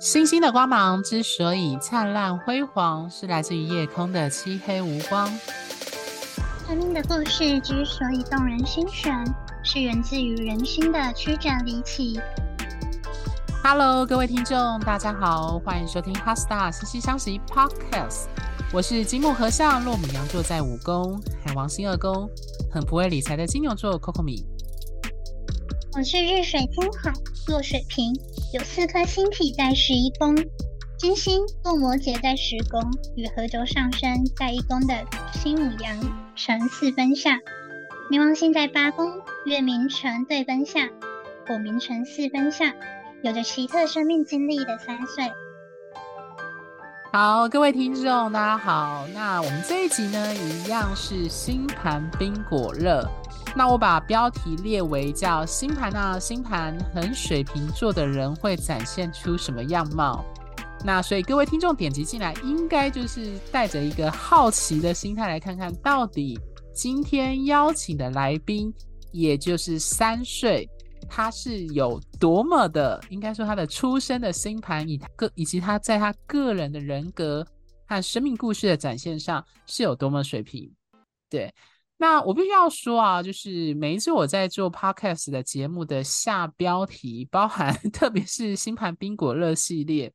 星星的光芒之所以灿烂辉煌，是来自于夜空的漆黑无光。生命的故事之所以动人心弦，是源自于人心的曲折离奇。Hello，各位听众，大家好，欢迎收听《哈 star 息息相惜》Podcast。我是金木合相，落母羊座在五宫，海王星二宫，很不会理财的金牛座 Coco 米。我是日水金海，落水瓶，有四颗星体在十一宫，金星落摩羯在十宫，与合轴上升在一宫的辛牡羊呈四分相，冥王星在八宫，月冥呈对分相，火冥呈四分相，有着奇特生命经历的三岁。好，各位听众，大家好。那我们这一集呢，一样是星盘冰果乐。那我把标题列为叫星盘啊，星盘很水瓶座的人会展现出什么样貌？那所以各位听众点击进来，应该就是带着一个好奇的心态来看看到底今天邀请的来宾，也就是三岁，他是有多么的，应该说他的出生的星盘以个以及他在他个人的人格和生命故事的展现上是有多么水平，对。那我必须要说啊，就是每一次我在做 podcast 的节目的下标题，包含 特别是星盘冰果乐系列，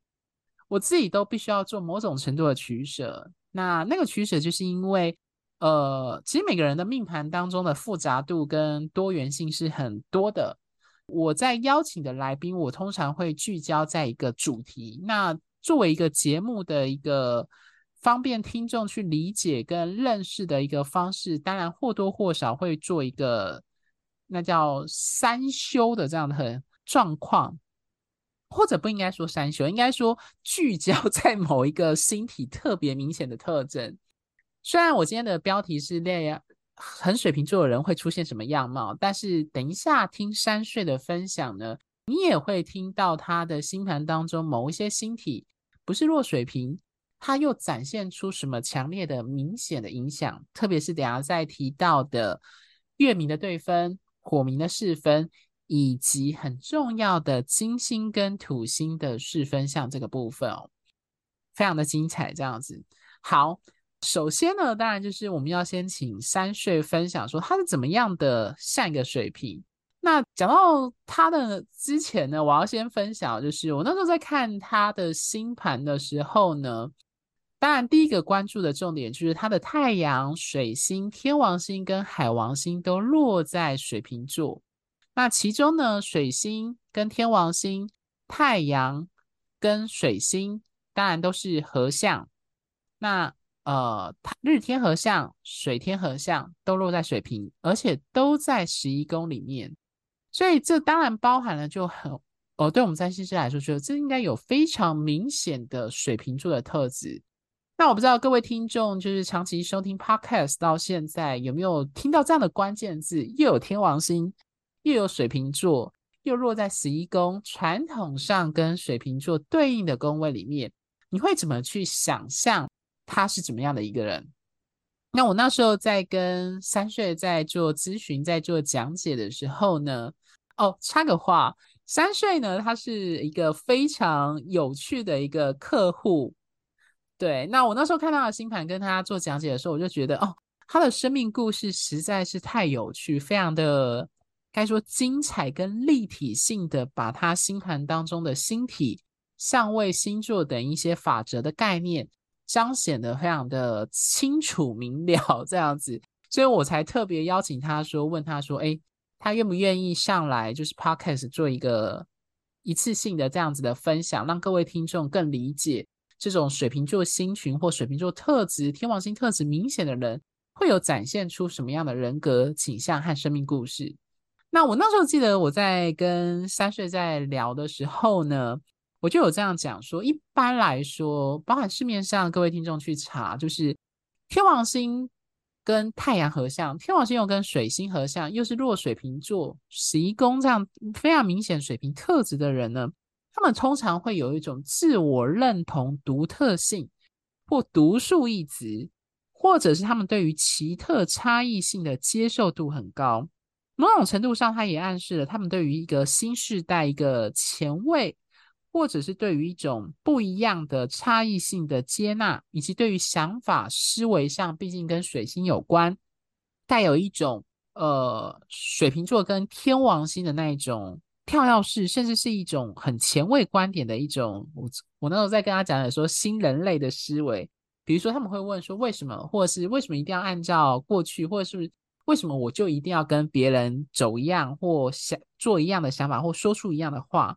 我自己都必须要做某种程度的取舍。那那个取舍，就是因为，呃，其实每个人的命盘当中的复杂度跟多元性是很多的。我在邀请的来宾，我通常会聚焦在一个主题。那作为一个节目的一个。方便听众去理解跟认识的一个方式，当然或多或少会做一个那叫三修的这样的状况，或者不应该说三修，应该说聚焦 在某一个星体特别明显的特征。虽然我今天的标题是列很水瓶座的人会出现什么样貌，但是等一下听三岁的分享呢，你也会听到他的星盘当中某一些星体不是弱水瓶。它又展现出什么强烈的、明显的影响？特别是等下再提到的月冥的对分、火明的四分，以及很重要的金星跟土星的四分相这个部分哦，非常的精彩。这样子，好，首先呢，当然就是我们要先请三岁分享说他是怎么样的像一个水平。那讲到他的之前呢，我要先分享，就是我那时候在看他的星盘的时候呢。当然，第一个关注的重点就是它的太阳、水星、天王星跟海王星都落在水瓶座。那其中呢，水星跟天王星、太阳跟水星当然都是合相。那呃，日天合相、水天合相都落在水瓶，而且都在十一宫里面。所以这当然包含了就很哦，对我们占星师来说，就这应该有非常明显的水瓶座的特质。那我不知道各位听众就是长期收听 Podcast 到现在有没有听到这样的关键字？又有天王星，又有水瓶座，又落在十一宫，传统上跟水瓶座对应的宫位里面，你会怎么去想象他是怎么样的一个人？那我那时候在跟三岁在做咨询、在做讲解的时候呢，哦，插个话，三岁呢，他是一个非常有趣的一个客户。对，那我那时候看到的星盘跟他做讲解的时候，我就觉得哦，他的生命故事实在是太有趣，非常的该说精彩跟立体性的，把他星盘当中的星体、相位、星座等一些法则的概念彰显得非常的清楚明了，这样子，所以我才特别邀请他说，问他说，哎，他愿不愿意上来，就是 Podcast 做一个一次性的这样子的分享，让各位听众更理解。这种水瓶座星群或水瓶座特质、天王星特质明显的人，会有展现出什么样的人格倾向和生命故事？那我那时候记得我在跟三岁在聊的时候呢，我就有这样讲说：一般来说，包含市面上各位听众去查，就是天王星跟太阳合相，天王星又跟水星合相，又是弱水瓶座十一宫这样非常明显水平特质的人呢。他们通常会有一种自我认同独特性，或独树一帜，或者是他们对于奇特差异性的接受度很高。某种程度上，它也暗示了他们对于一个新世代、一个前卫或者是对于一种不一样的差异性的接纳，以及对于想法思维上，毕竟跟水星有关，带有一种呃水瓶座跟天王星的那一种跳跃式，甚至是一种很前卫观点的一种。我我那时候在跟他讲的说新人类的思维，比如说他们会问说为什么，或者是为什么一定要按照过去，或者是为什么我就一定要跟别人走一样，或想做一样的想法，或说出一样的话，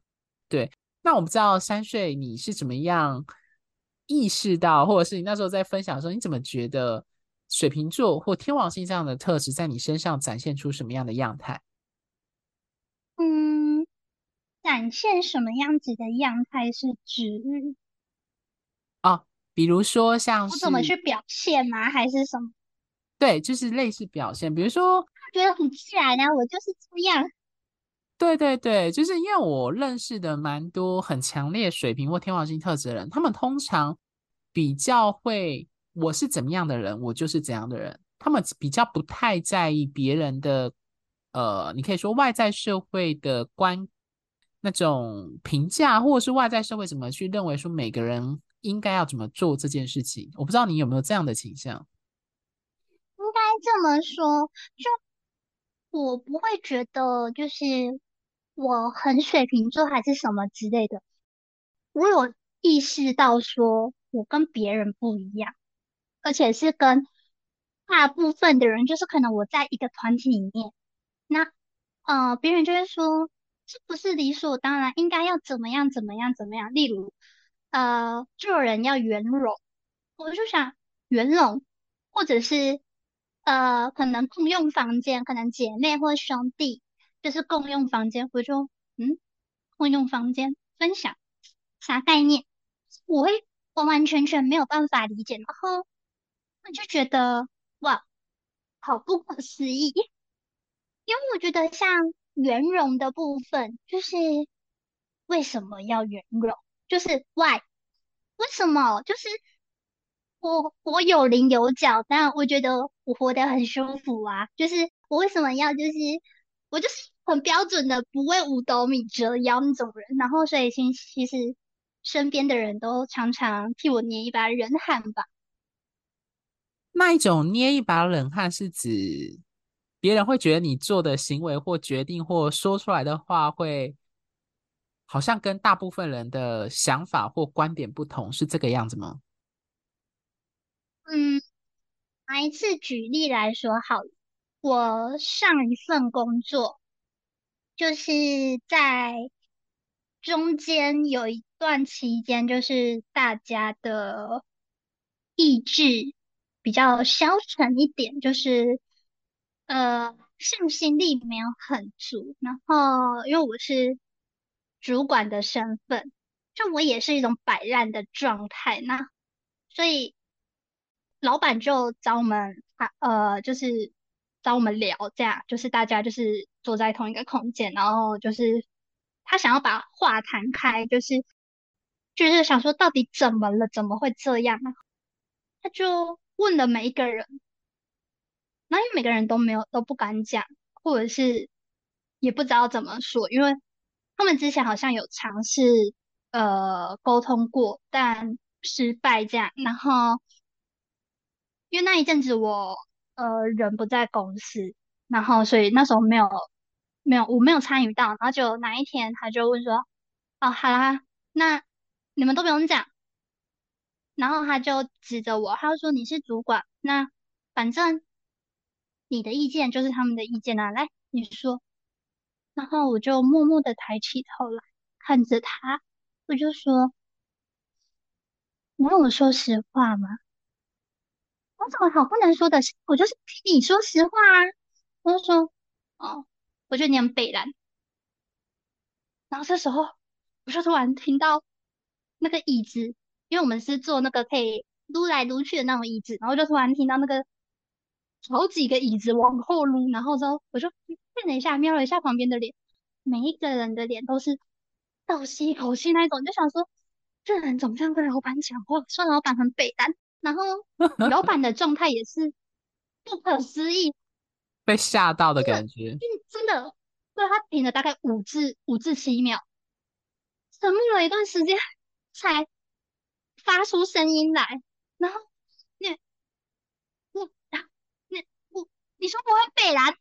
对。那我们知道三岁你是怎么样意识到，或者是你那时候在分享的时候，你怎么觉得水瓶座或天王星这样的特质在你身上展现出什么样的样态？嗯，展现什么样子的样态是指哦？比如说像是我怎么去表现吗？还是什么？对，就是类似表现，比如说觉得很自然啊，我就是这样。对对对，就是因为我认识的蛮多很强烈水平或天王星特质的人，他们通常比较会，我是怎么样的人，我就是怎样的人。他们比较不太在意别人的，呃，你可以说外在社会的观那种评价，或者是外在社会怎么去认为说每个人应该要怎么做这件事情。我不知道你有没有这样的倾向？应该这么说，就我不会觉得就是。我很水瓶座还是什么之类的，我有意识到说我跟别人不一样，而且是跟大部分的人，就是可能我在一个团体里面，那呃别人就会说这不是理所当然，应该要怎么样怎么样怎么样，例如呃做人要圆融，我就想圆融，或者是呃可能共用房间，可能姐妹或兄弟。就是共用房间，我就嗯，共用房间分享啥概念？我会完完全全没有办法理解，然后我就觉得哇，好不可思议。因为我觉得像圆融的部分，就是为什么要圆融？就是 why？为什么？就是我我有棱有角，但我觉得我活得很舒服啊。就是我为什么要就是？我就是很标准的不为五斗米折腰那种人，然后所以其其实身边的人都常常替我捏一把冷汗吧。那一种捏一把冷汗是指别人会觉得你做的行为或决定或说出来的话会好像跟大部分人的想法或观点不同，是这个样子吗？嗯，拿一次举例来说好。我上一份工作，就是在中间有一段期间，就是大家的意志比较消沉一点，就是呃向心力没有很足。然后因为我是主管的身份，就我也是一种摆烂的状态，那所以老板就找我们啊，呃，就是。找我们聊，这样就是大家就是坐在同一个空间，然后就是他想要把话谈开，就是就是想说到底怎么了，怎么会这样？他就问了每一个人，那因为每个人都没有都不敢讲，或者是也不知道怎么说，因为他们之前好像有尝试呃沟通过，但失败这样。然后因为那一阵子我。呃，人不在公司，然后所以那时候没有没有我没有参与到，然后就哪一天他就问说，哦，好啦，那你们都不用讲，然后他就指着我，他就说你是主管，那反正你的意见就是他们的意见啊，来你说，然后我就默默的抬起头来看着他，我就说，你让我说实话吗？我怎么好不能说的是？我就是听你说实话啊！我就说，哦，我觉得你很北烂。然后这时候，我就突然听到那个椅子，因为我们是坐那个可以撸来撸去的那种椅子，然后就突然听到那个好几个椅子往后撸，然后之后我就看了一下，瞄了一下旁边的脸，每一个人的脸都是倒吸一口气那种，就想说，这人怎么这样跟老板讲话？说老板很北单。然后 老板的状态也是不可思议，被吓到的感觉。真的，对，他停了大概五至五至七秒，沉默了一段时间，才发出声音来。然后你你你我你说不会背啦？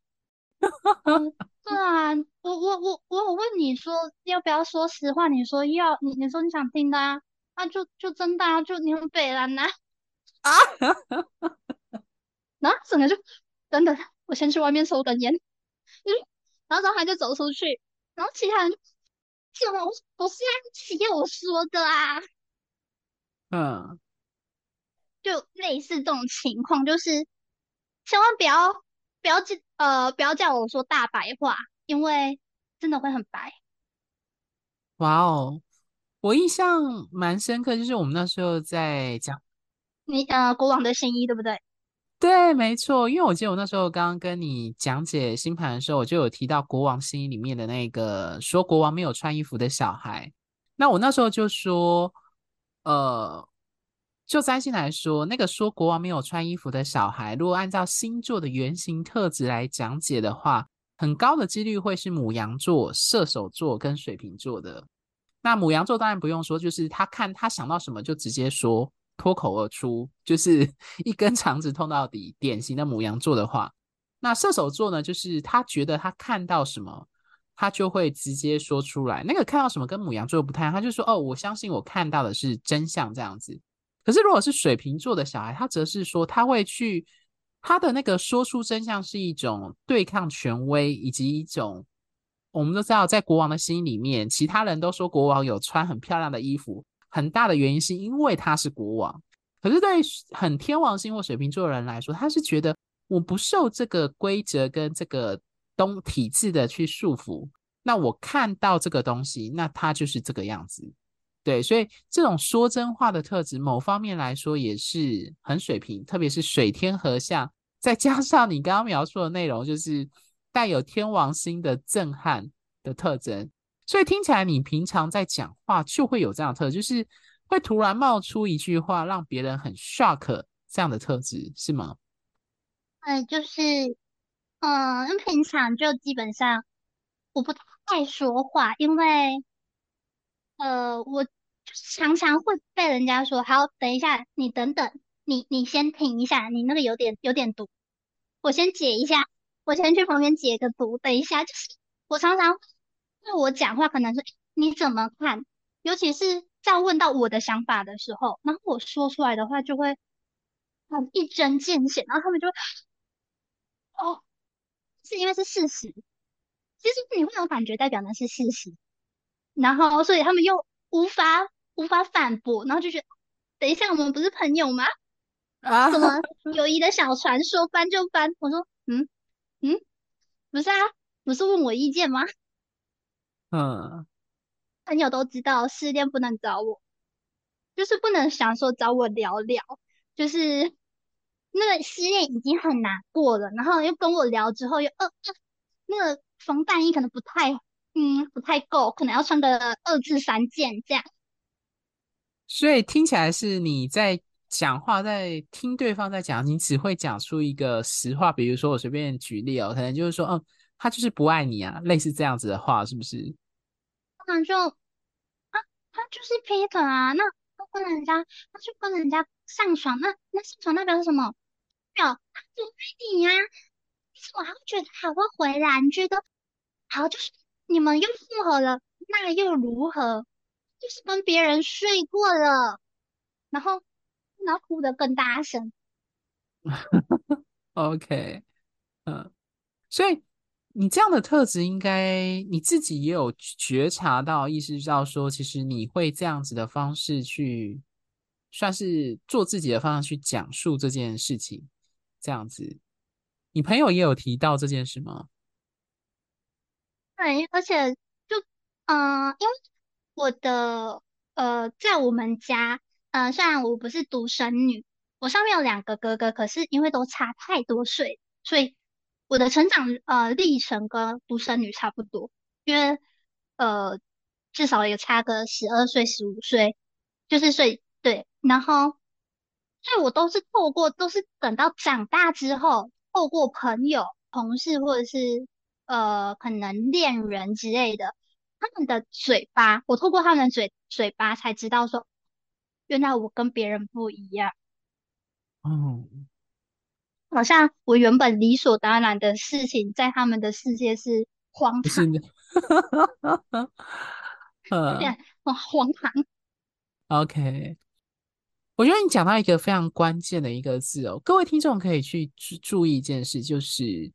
嗯，对啊，我我我我有问你说要不要说实话？你说要，你你说你想听的啊？那就就真的啊，就你很北蓝呐啊！然后整个就等等，我先去外面抽根烟。嗯，然后之后他就走出去，然后其他人就。怎么？我不是安琪要我说的啊。嗯，就类似这种情况，就是千万不要不要叫呃不要叫我说大白话，因为真的会很白。哇哦，我印象蛮深刻，就是我们那时候在讲你呃国王的新衣，对不对？对，没错，因为我记得我那时候刚刚跟你讲解星盘的时候，我就有提到国王新衣里面的那个说国王没有穿衣服的小孩。那我那时候就说，呃，就占星来说，那个说国王没有穿衣服的小孩，如果按照星座的原型特质来讲解的话，很高的几率会是母羊座、射手座跟水瓶座的。那母羊座当然不用说，就是他看他想到什么就直接说。脱口而出，就是 一根肠子通到底，典型的母羊座的话。那射手座呢，就是他觉得他看到什么，他就会直接说出来。那个看到什么跟母羊座不太一样，他就说：“哦，我相信我看到的是真相。”这样子。可是如果是水瓶座的小孩，他则是说他会去他的那个说出真相是一种对抗权威，以及一种我们都知道，在国王的心里面，其他人都说国王有穿很漂亮的衣服。很大的原因是因为他是国王，可是对很天王星或水瓶座的人来说，他是觉得我不受这个规则跟这个东体制的去束缚，那我看到这个东西，那他就是这个样子。对，所以这种说真话的特质，某方面来说也是很水平，特别是水天合相，再加上你刚刚描述的内容，就是带有天王星的震撼的特征。所以听起来，你平常在讲话就会有这样的特质，就是会突然冒出一句话，让别人很 shock 这样的特质，是吗？呃，就是，嗯、呃，平常就基本上我不太爱说话，因为，呃，我常常会被人家说，好，等一下，你等等，你你先停一下，你那个有点有点毒，我先解一下，我先去旁边解个毒，等一下，就是我常常。因为我讲话可能是你怎么看，尤其是在问到我的想法的时候，然后我说出来的话就会很一针见血，然后他们就会哦，是因为是事实，其实你会有感觉代表那是事实，然后所以他们又无法无法反驳，然后就觉得等一下我们不是朋友吗？啊，什么 友谊的小船说翻就翻？我说嗯嗯，不是啊，不是问我意见吗？嗯，朋友都知道失恋不能找我，就是不能想说找我聊聊，就是那个失恋已经很难过了，然后又跟我聊之后又呃，那个防弹衣可能不太嗯不太够，可能要穿个二至三件这样。所以听起来是你在讲话，在听对方在讲，你只会讲出一个实话，比如说我随便举例哦，可能就是说嗯。他就是不爱你啊，类似这样子的话，是不是？那就啊，他就是劈腿啊，那他跟人家，他去跟人家上床，那那上床代表什么？表他不爱你呀、啊？其实我还会觉得还会回来，你觉得好，就是你们又复合了，那又如何？就是跟别人睡过了，然后然后哭得更大声。OK，嗯，所以。你这样的特质，应该你自己也有觉察到、意识到，说其实你会这样子的方式去，算是做自己的方式去讲述这件事情。这样子，你朋友也有提到这件事吗？对，而且就嗯、呃，因为我的呃，在我们家，嗯、呃，虽然我不是独生女，我上面有两个哥哥，可是因为都差太多岁，所以。我的成长呃历程跟独生女差不多，因为呃至少也差个十二岁、十五岁，就是岁对。然后，所以我都是透过，都是等到长大之后，透过朋友、同事或者是呃可能恋人之类的，他们的嘴巴，我透过他们的嘴嘴巴才知道说，原来我跟别人不一样。嗯，好像我原本理所当然的事情，在他们的世界是荒唐。是的。呃，哇，荒唐。OK。我觉得你讲到一个非常关键的一个字哦，各位听众可以去注注意一件事，就是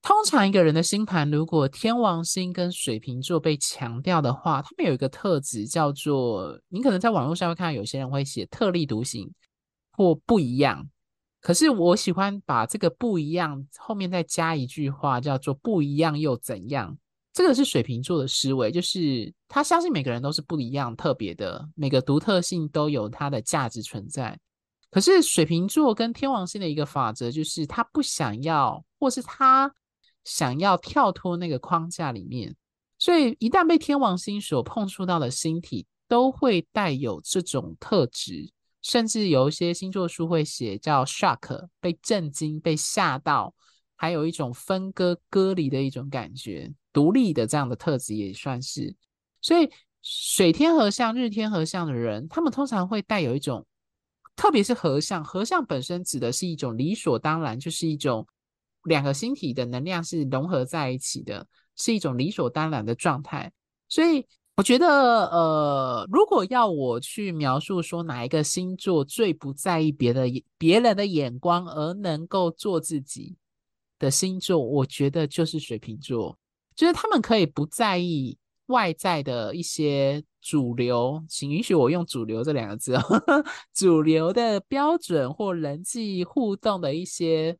通常一个人的星盘，如果天王星跟水瓶座被强调的话，他们有一个特质叫做，你可能在网络上会看到有些人会写特立独行或不一样，可是我喜欢把这个不一样后面再加一句话，叫做不一样又怎样。这个是水瓶座的思维，就是他相信每个人都是不一样、特别的，每个独特性都有它的价值存在。可是水瓶座跟天王星的一个法则，就是他不想要，或是他想要跳脱那个框架里面。所以一旦被天王星所碰触到的星体，都会带有这种特质，甚至有一些星座书会写叫 shock，被震惊、被吓到，还有一种分割、割离的一种感觉。独立的这样的特质也算是，所以水天合相、日天合相的人，他们通常会带有一种，特别是合相，合相本身指的是一种理所当然，就是一种两个星体的能量是融合在一起的，是一种理所当然的状态。所以我觉得，呃，如果要我去描述说哪一个星座最不在意别的别人的眼光而能够做自己的星座，我觉得就是水瓶座。就是他们可以不在意外在的一些主流，请允许我用“主流”这两个字哦，主流的标准或人际互动的一些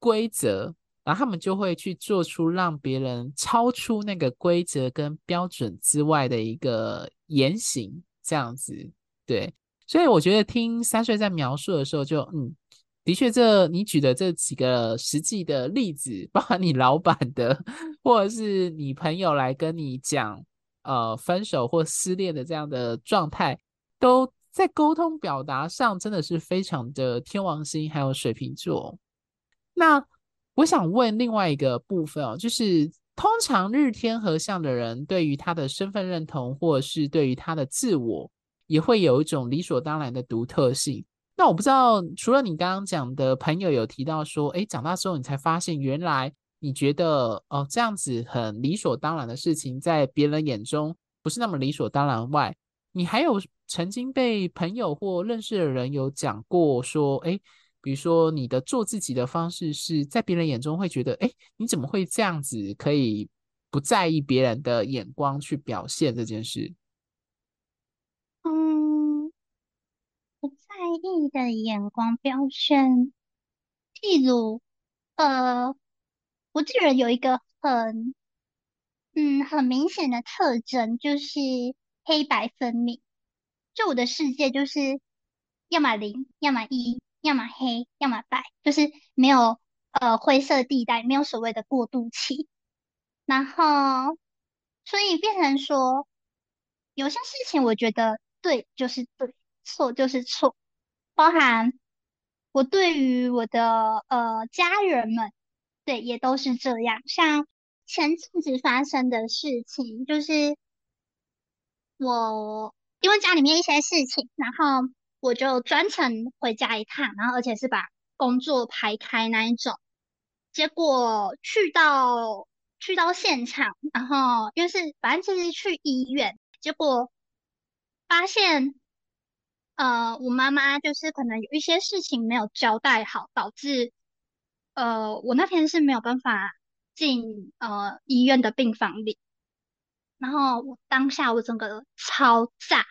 规则，然后他们就会去做出让别人超出那个规则跟标准之外的一个言行，这样子。对，所以我觉得听三岁在描述的时候就，嗯。的确，这你举的这几个实际的例子，包括你老板的，或者是你朋友来跟你讲，呃，分手或失恋的这样的状态，都在沟通表达上真的是非常的天王星还有水瓶座。那我想问另外一个部分哦，就是通常日天合相的人，对于他的身份认同，或是对于他的自我，也会有一种理所当然的独特性。那我不知道，除了你刚刚讲的朋友有提到说，诶，长大之后你才发现，原来你觉得哦这样子很理所当然的事情，在别人眼中不是那么理所当然外，你还有曾经被朋友或认识的人有讲过说，诶，比如说你的做自己的方式是在别人眼中会觉得，诶，你怎么会这样子可以不在意别人的眼光去表现这件事？嗯不在意的眼光表现，例如，呃，我这个人有一个很，嗯，很明显的特征，就是黑白分明。就我的世界，就是要么零，要么一，要么黑，要么白，就是没有呃灰色地带，没有所谓的过渡期。然后，所以变成说，有些事情我觉得对就是对。错就是错，包含我对于我的呃家人们，对，也都是这样。像前阵子发生的事情，就是我因为家里面一些事情，然后我就专程回家一趟，然后而且是把工作排开那一种。结果去到去到现场，然后因为是反正就是去医院，结果发现。呃，我妈妈就是可能有一些事情没有交代好，导致呃，我那天是没有办法进呃医院的病房里。然后我当下我整个超炸，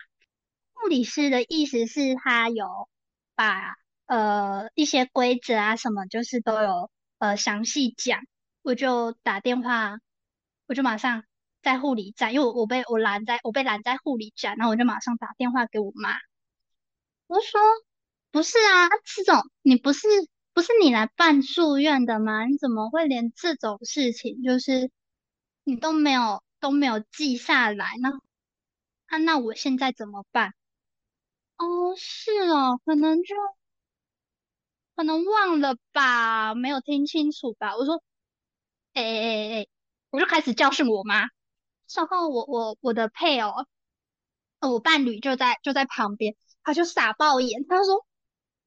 护理师的意思是他有把呃一些规则啊什么，就是都有呃详细讲。我就打电话，我就马上在护理站，因为我我被我拦在我被拦在护理站，然后我就马上打电话给我妈。我就说不是啊，这种你不是不是你来办住院的吗？你怎么会连这种事情就是你都没有都没有记下来呢？啊，那我现在怎么办？哦，是哦，可能就可能忘了吧，没有听清楚吧。我说，哎哎哎，我就开始教训我妈，然后我我我的配偶，我伴侣就在就在旁边，他就傻爆眼，他说，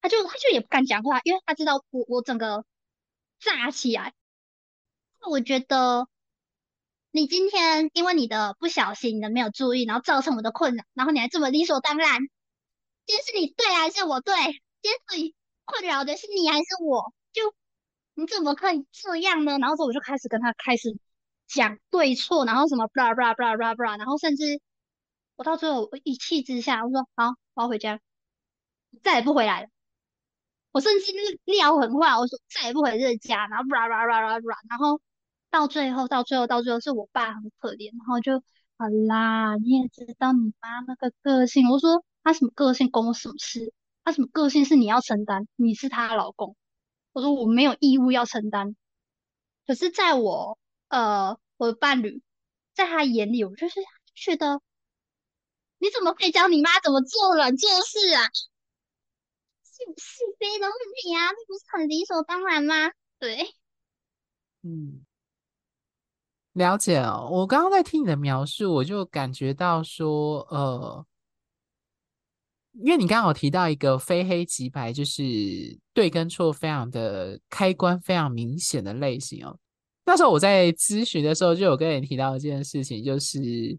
他就他就也不敢讲话，因为他知道我我整个炸起来。我觉得你今天因为你的不小心，的没有注意，然后造成我的困扰，然后你还这么理所当然，今天是你对还是我对？今天到底困扰的是你还是我？就你怎么可以这样呢？然后之后我就开始跟他开始。讲对错，然后什么 blah blah blah blah blah，然后甚至我到最后我一气之下，我说好，我要回家，再也不回来了。我甚至撂狠话，我说再也不回这个家，然后 blah blah blah blah blah，然后到最后到最后到最后是我爸很可怜，然后就好啦，你也知道你妈那个个性，我说他什么个性关我什么事？他什么个性是你要承担，你是他老公，我说我没有义务要承担，可是在我。呃，我的伴侣在他眼里，我就是觉得，你怎么可以教你妈怎么做人做事啊？是是非的问题啊，这不是很理所当然吗？对，嗯，了解哦。我刚刚在听你的描述，我就感觉到说，呃，因为你刚刚有提到一个非黑即白，就是对跟错非常的开关非常明显的类型哦。那时候我在咨询的时候，就有跟你提到一件事情，就是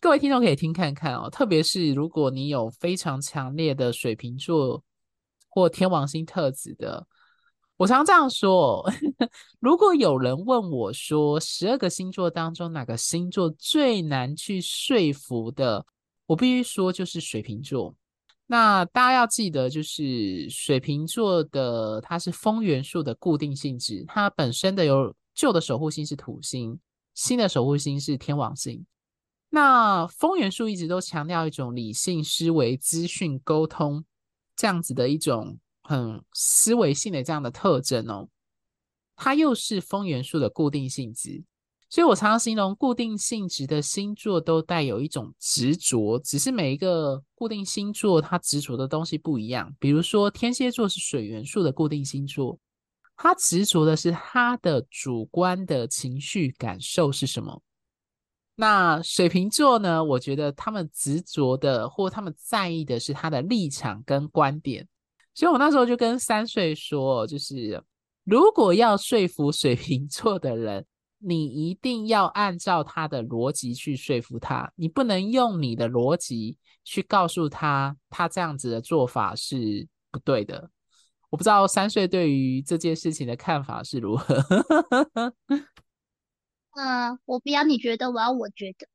各位听众可以听看看哦，特别是如果你有非常强烈的水瓶座或天王星特质的，我常常这样说：如果有人问我说，十二个星座当中哪个星座最难去说服的，我必须说就是水瓶座。那大家要记得，就是水瓶座的它是风元素的固定性质，它本身的有。旧的守护星是土星，新的守护星是天王星。那风元素一直都强调一种理性思维、资讯沟通这样子的一种很思维性的这样的特征哦。它又是风元素的固定性质，所以我常常形容固定性质的星座都带有一种执着，只是每一个固定星座它执着的东西不一样。比如说天蝎座是水元素的固定星座。它执着的是它的主观的情绪感受是什么？那水瓶座呢？我觉得他们执着的或他们在意的是他的立场跟观点。所以我那时候就跟三岁说，就是如果要说服水瓶座的人，你一定要按照他的逻辑去说服他，你不能用你的逻辑去告诉他，他这样子的做法是不对的。我不知道三岁对于这件事情的看法是如何。嗯、呃，我不要你觉得，我要我觉得。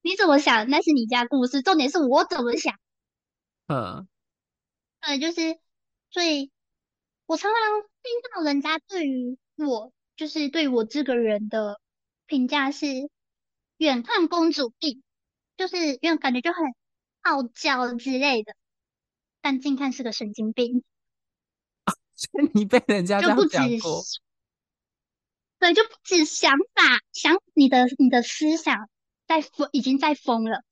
你怎么想？那是你家故事，重点是我怎么想。嗯，对，就是，所以我常常听到人家对于我，就是对我这个人的评价是远看公主病，就是因为感觉就很傲娇之类的，但近看是个神经病。你被人家这样讲过，对，就不止想法，想你的你的思想在疯，已经在疯了，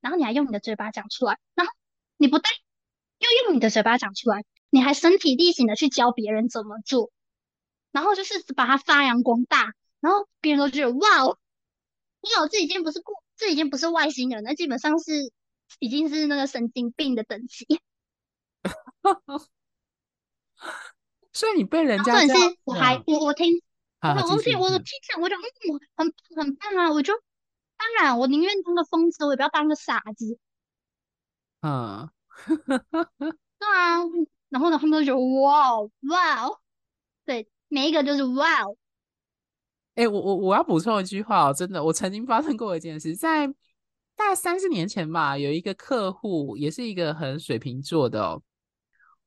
然后你还用你的嘴巴讲出来，然后你不但又用你的嘴巴讲出来，你还身体力行的去教别人怎么做，然后就是把它发扬光大，然后别人都觉得哇哦，哇，这已经不是故，这已经不是外星人，那基本上是已经是那个神经病的等级。所以你被人家这样，重点是我还我我听，好好我我听我听见，我就嗯很很棒啊！我就当然，我宁愿当个疯子，我也不要当个傻子。嗯，对啊，然后呢，他们都觉得哇哦哇哦，对，每一个就是哇哦。哎、我我我要补充一句话哦，真的，我曾经发生过一件事，在大概三四年前吧，有一个客户，也是一个很水瓶座的哦。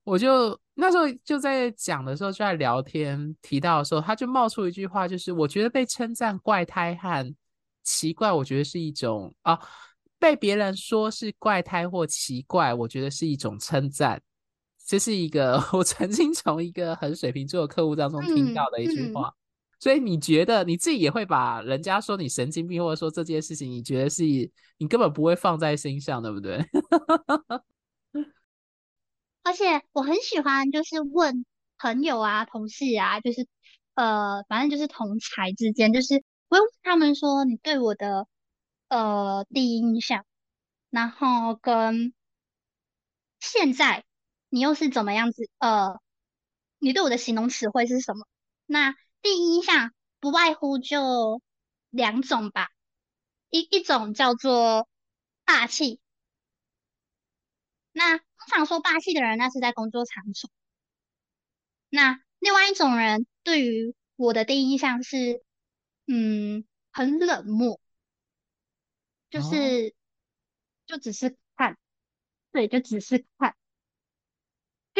我就那时候就在讲的时候，就在聊天提到的时候，他就冒出一句话，就是我觉得被称赞怪胎和奇怪，我觉得是一种啊，被别人说是怪胎或奇怪，我觉得是一种称赞。这是一个 我曾经从一个很水瓶座的客户当中听到的一句话。嗯嗯、所以你觉得你自己也会把人家说你神经病，或者说这件事情，你觉得是你根本不会放在心上，对不对？而且我很喜欢，就是问朋友啊、同事啊，就是呃，反正就是同才之间，就是我会问他们说，你对我的呃第一印象，然后跟现在你又是怎么样子？呃，你对我的形容词汇是什么？那第一印象不外乎就两种吧，一一种叫做霸气。那通常说霸气的人，那是在工作场所。那另外一种人对于我的第一印象是，嗯，很冷漠，就是、哦、就只是看，对，就只是看。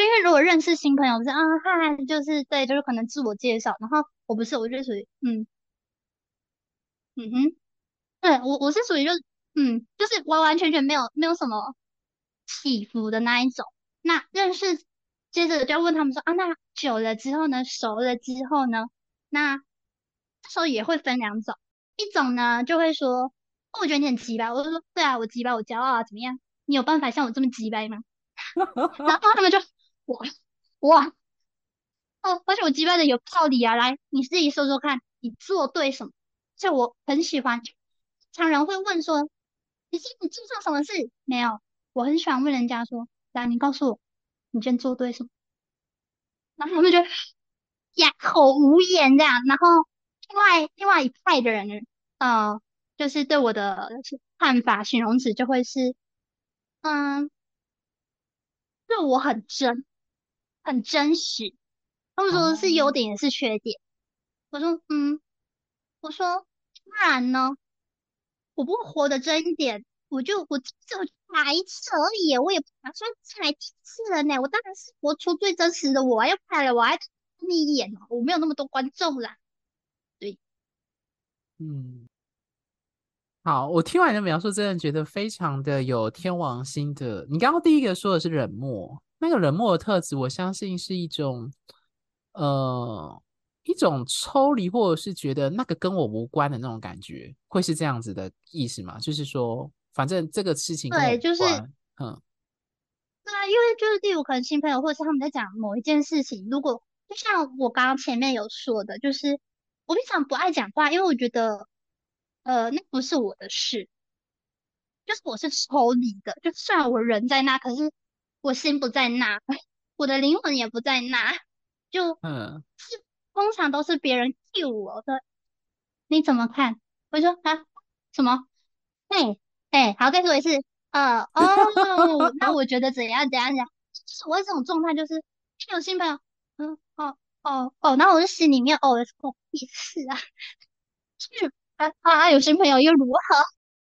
因为如果认识新朋友不是啊嗨，就是对，就是可能自我介绍，然后我不是，我就属于嗯嗯哼，对我我是属于就嗯，就是完完全全没有没有什么起伏的那一种。那认识。接着就要问他们说啊，那久了之后呢，熟了之后呢，那这时候也会分两种，一种呢就会说，哦，我觉得你很机掰，我就说对啊，我机掰，我骄傲啊，怎么样？你有办法像我这么急掰吗？然后他们就哇哇哦，而且我击败的有道理啊，来你自己说说看，你做对什么？就我很喜欢，常人会问说，你今天你做错什么事没有？我很喜欢问人家说，来你告诉我。你今天做对什么？然后他们就哑口无言这样。然后另外另外一派的人，呃，就是对我的看法，形容词就会是，嗯，对我很真，很真实。他们说的是优点也是缺点。我说，嗯，我说，不然呢，我不活得真一点。我就我就来一次而已，我也不打算再来第二次了呢。我当然是活出最真实的我，要拍了我还看你一眼，我没有那么多观众啦。对，嗯，好，我听完你的描述，真的觉得非常的有天王星的。你刚刚第一个说的是冷漠，那个冷漠的特质，我相信是一种呃一种抽离，或者是觉得那个跟我无关的那种感觉，会是这样子的意思吗？就是说。反正这个事情对，就是嗯，对啊，因为就是例如可能新朋友，或者是他们在讲某一件事情，如果就像我刚刚前面有说的，就是我平常不爱讲话，因为我觉得呃那不是我的事，就是我是抽离的，就虽然我人在那，可是我心不在那，我的灵魂也不在那，就嗯，是通常都是别人 cue 我的，你怎么看？我说啊什么？哎。哎、欸，好，再说一次。呃，哦，那我觉得怎样怎样怎样，就是我这种状态，就是有新朋友，嗯，哦，哦，哦，然后我就心里面哦，什么意思啊？是啊啊，有新朋友又如何？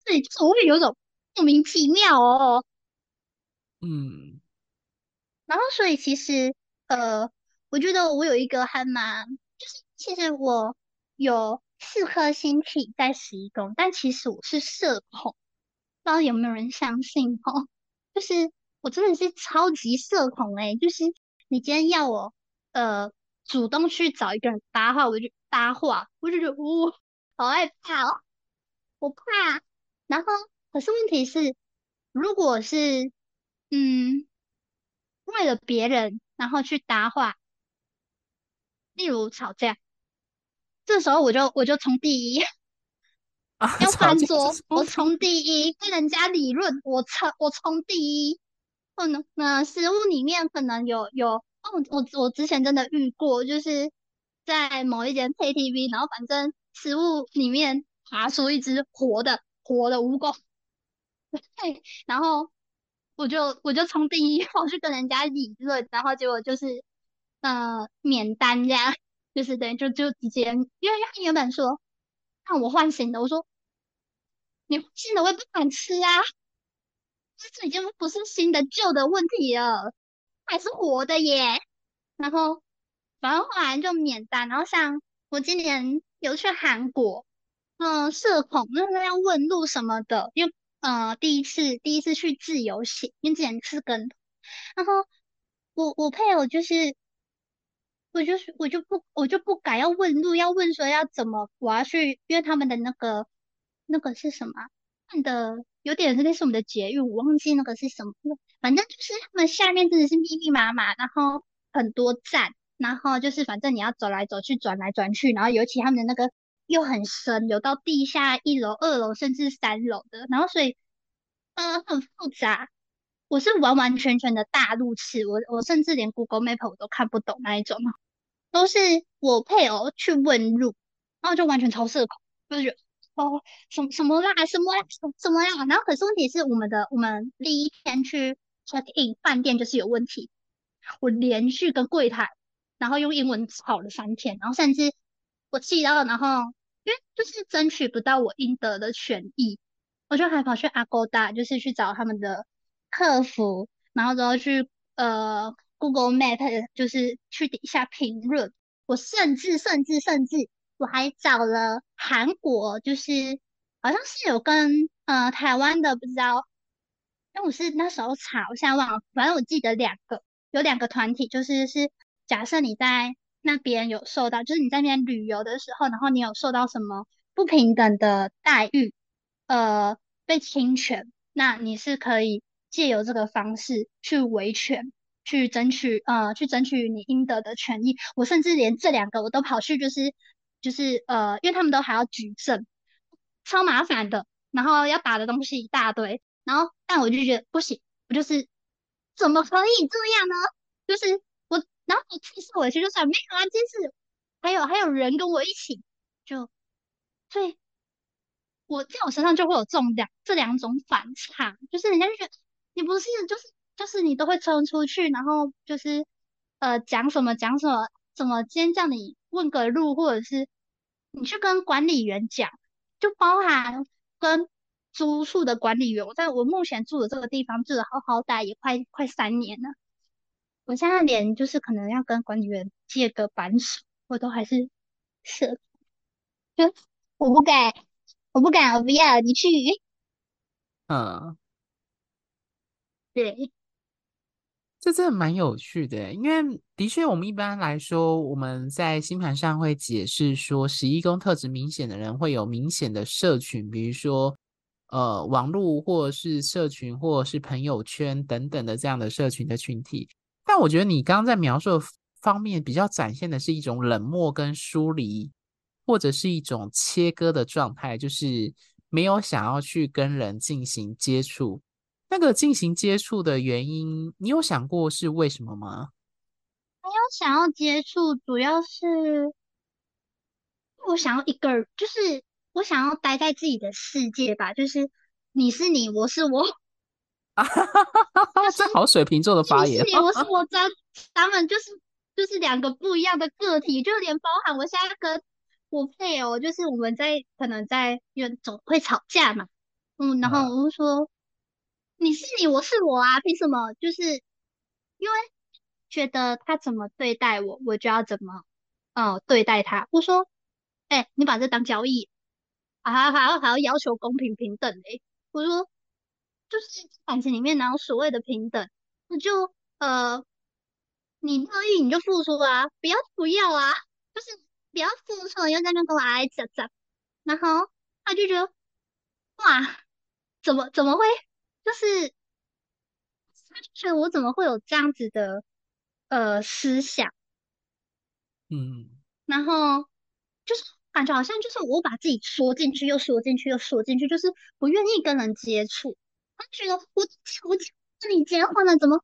对，就是会有种莫名其妙哦。嗯，然后所以其实呃，我觉得我有一个还蛮，就是其实我有四颗星体在十一宫，但其实我是社恐。不知道有没有人相信哦？就是我真的是超级社恐诶、就是你今天要我呃主动去找一个人搭话，我就搭话，我就觉得呜、好害怕哦，我怕。然后可是问题是，如果是嗯为了别人然后去搭话，例如吵架，这时候我就我就冲第一。啊、要翻桌，我冲第一，跟人家理论，我冲我冲第一。可能那食物里面可能有有，哦，我我之前真的遇过，就是在某一间 KTV，然后反正食物里面爬出一只活的活的蜈蚣，对，然后我就我就冲第一，我去跟人家理论，然后结果就是呃免单这样，就是等于，就就直接，因为他原本说。让我唤醒的，我说你唤醒的我也不敢吃啊，这已经不是新的旧的问题了，还是活的耶。然后反正后来就免单，然后像我今年有去韩国，嗯、社恐，那个要问路什么的，因为呃第一次第一次去自由行，因为之前是跟，然后我我配偶就是。我就是我就不我就不敢要问路，要问说要怎么我要去，因为他们的那个那个是什么？看的有点类似我们的捷运，我忘记那个是什么了。反正就是他们下面真的是密密麻麻，然后很多站，然后就是反正你要走来走去，转来转去，然后尤其他们的那个又很深，有到地下一楼、二楼甚至三楼的，然后所以呃很复杂。我是完完全全的大路痴，我我甚至连 Google Map 我都看不懂那一种，都是我配偶去问路，然后就完全超社恐，就是哦什么什么啦，什么啦，什么啦，然后可是问题是我们的我们第一天去 check in 饭店就是有问题，我连续跟柜台，然后用英文吵了三天，然后甚至我气到，然后因为就是争取不到我应得的权益，我就还跑去 Agoda，就是去找他们的。客服，然后之后去呃 Google Map，就是去底下评论。我甚至甚至甚至我还找了韩国，就是好像是有跟呃台湾的不知道，因为我是那时候查，我现在忘了，反正我记得两个，有两个团体，就是是假设你在那边有受到，就是你在那边旅游的时候，然后你有受到什么不平等的待遇，呃被侵权，那你是可以。借由这个方式去维权，去争取呃，去争取你应得的权益。我甚至连这两个我都跑去，就是就是呃，因为他们都还要举证，超麻烦的。然后要打的东西一大堆。然后但我就觉得不行，我就是怎么可以这样呢？就是，然后我气受委屈就算没有啊，这次还有还有人跟我一起，就所以我在我身上就会有这种两这两种反差，就是人家就觉得。你不是，就是就是你都会冲出去，然后就是呃讲什么讲什么，怎么今天叫你问个路，或者是你去跟管理员讲，就包含跟租宿的管理员。我在我目前住的这个地方住了好好歹也快快三年了，我现在连就是可能要跟管理员借个扳手，我都还是是，就我不敢，我不敢，我不要你去，嗯。对，这真的蛮有趣的，因为的确，我们一般来说，我们在星盘上会解释说，十一宫特质明显的人会有明显的社群，比如说，呃，网络或者是社群，或者是朋友圈等等的这样的社群的群体。但我觉得你刚刚在描述的方面比较展现的是一种冷漠跟疏离，或者是一种切割的状态，就是没有想要去跟人进行接触。那个进行接触的原因，你有想过是为什么吗？没有想要接触，主要是我想要一个人，就是我想要待在自己的世界吧。就是你是你，我是我。啊哈哈哈哈！这好水瓶座的发言。你是你，我是我，咱咱们就是就是两个不一样的个体，就连包含我现在跟我配偶，就是我们在可能在因为总会吵架嘛，嗯，然后我就说。嗯你是你，我是我啊！凭什么？就是因为觉得他怎么对待我，我就要怎么哦对待他。我说，哎、欸，你把这当交易啊？还还要还要要求公平平等嘞？我说，就是感情里面哪有所谓的平等？那就呃，你乐意你就付出啊，不要不要啊，就是不要付出，又在那跟我挨咋咋，然后他就觉得哇，怎么怎么会？就是他就觉得我怎么会有这样子的呃思想，嗯，然后就是感觉好像就是我把自己缩进去，又缩进去，又缩进去，就是不愿意跟人接触。他觉得我我跟你结婚了，怎么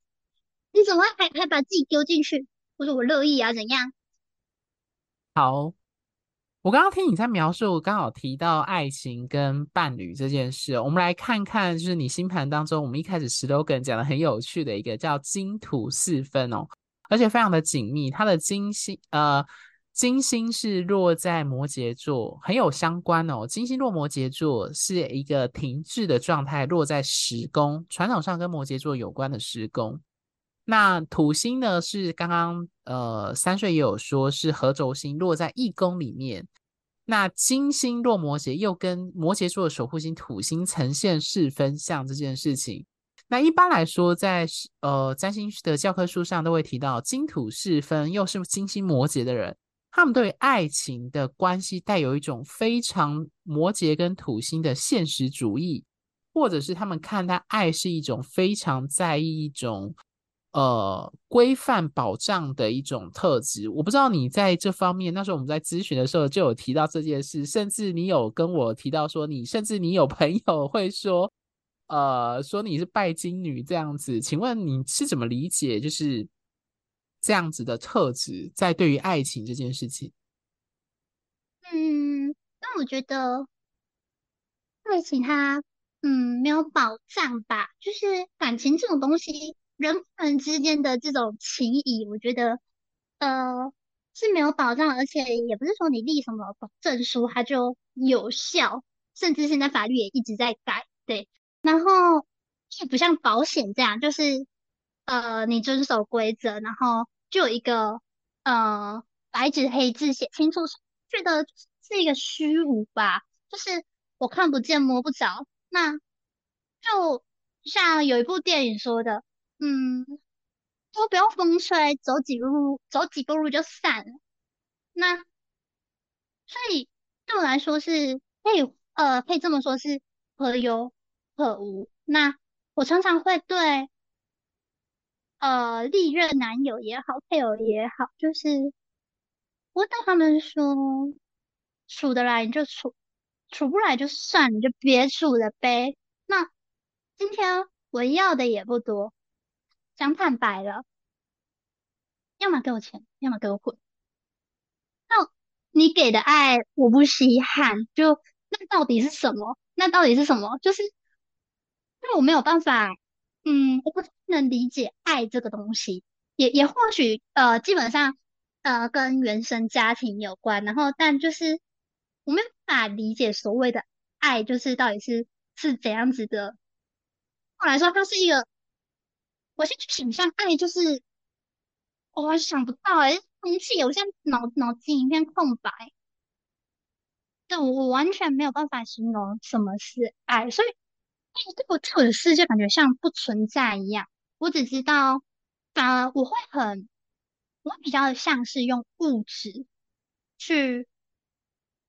你怎么还还把自己丢进去？我说我乐意啊，怎样？好。我刚刚听你在描述，刚好提到爱情跟伴侣这件事。我们来看看，就是你星盘当中，我们一开始 slogan 讲的很有趣的一个叫金土四分哦，而且非常的紧密。它的金星呃，金星是落在摩羯座，很有相关哦。金星落摩羯座是一个停滞的状态，落在十宫，传统上跟摩羯座有关的十宫。那土星呢？是刚刚呃三岁也有说是合轴星落在一宫里面。那金星落摩羯，又跟摩羯座的守护星土星呈现四分相这件事情。那一般来说在，在呃占星的教科书上都会提到金土四分，又是金星摩羯的人，他们对爱情的关系带有一种非常摩羯跟土星的现实主义，或者是他们看待爱是一种非常在意一种。呃规范保障的一种特质。我不知道你在这方面，那时候我们在咨询的时候就有提到这件事，甚至你有跟我提到说，你甚至你有朋友会说，呃，说你是拜金女这样子。请问你是怎么理解，就是这样子的特质，在对于爱情这件事情？嗯，那我觉得爱情它。嗯，没有保障吧？就是感情这种东西，人和人之间的这种情谊，我觉得，呃，是没有保障，而且也不是说你立什么保证书它就有效，甚至现在法律也一直在改，对。然后也不像保险这样，就是呃，你遵守规则，然后就有一个呃白纸黑字写清楚，觉得是一个虚无吧，就是我看不见摸不着。那就像有一部电影说的，嗯，都不用风吹，走几步路走几步路就散了。那所以对我来说是可以，呃，可以这么说，是可有可无。那我常常会对，呃，历任男友也好，配偶也好，就是我对他们说，处得来你就处。处不来就算，你就别处了呗。那今天我要的也不多，讲坦白了，要么给我钱，要么给我滚。那你给的爱我不稀罕，就那到底是什么？那到底是什么？就是因为我没有办法，嗯，我不能理解爱这个东西，也也或许呃，基本上呃跟原生家庭有关，然后但就是。我没办法理解所谓的爱，就是到底是是怎样子的。后来说，它是一个，我先去想象爱就是，我想不到哎，空气，我现在脑脑筋一片空白。对，我我完全没有办法形容什么是爱，所以对我对我的世界感觉像不存在一样。我只知道，反而，我会很，我比较像是用物质去。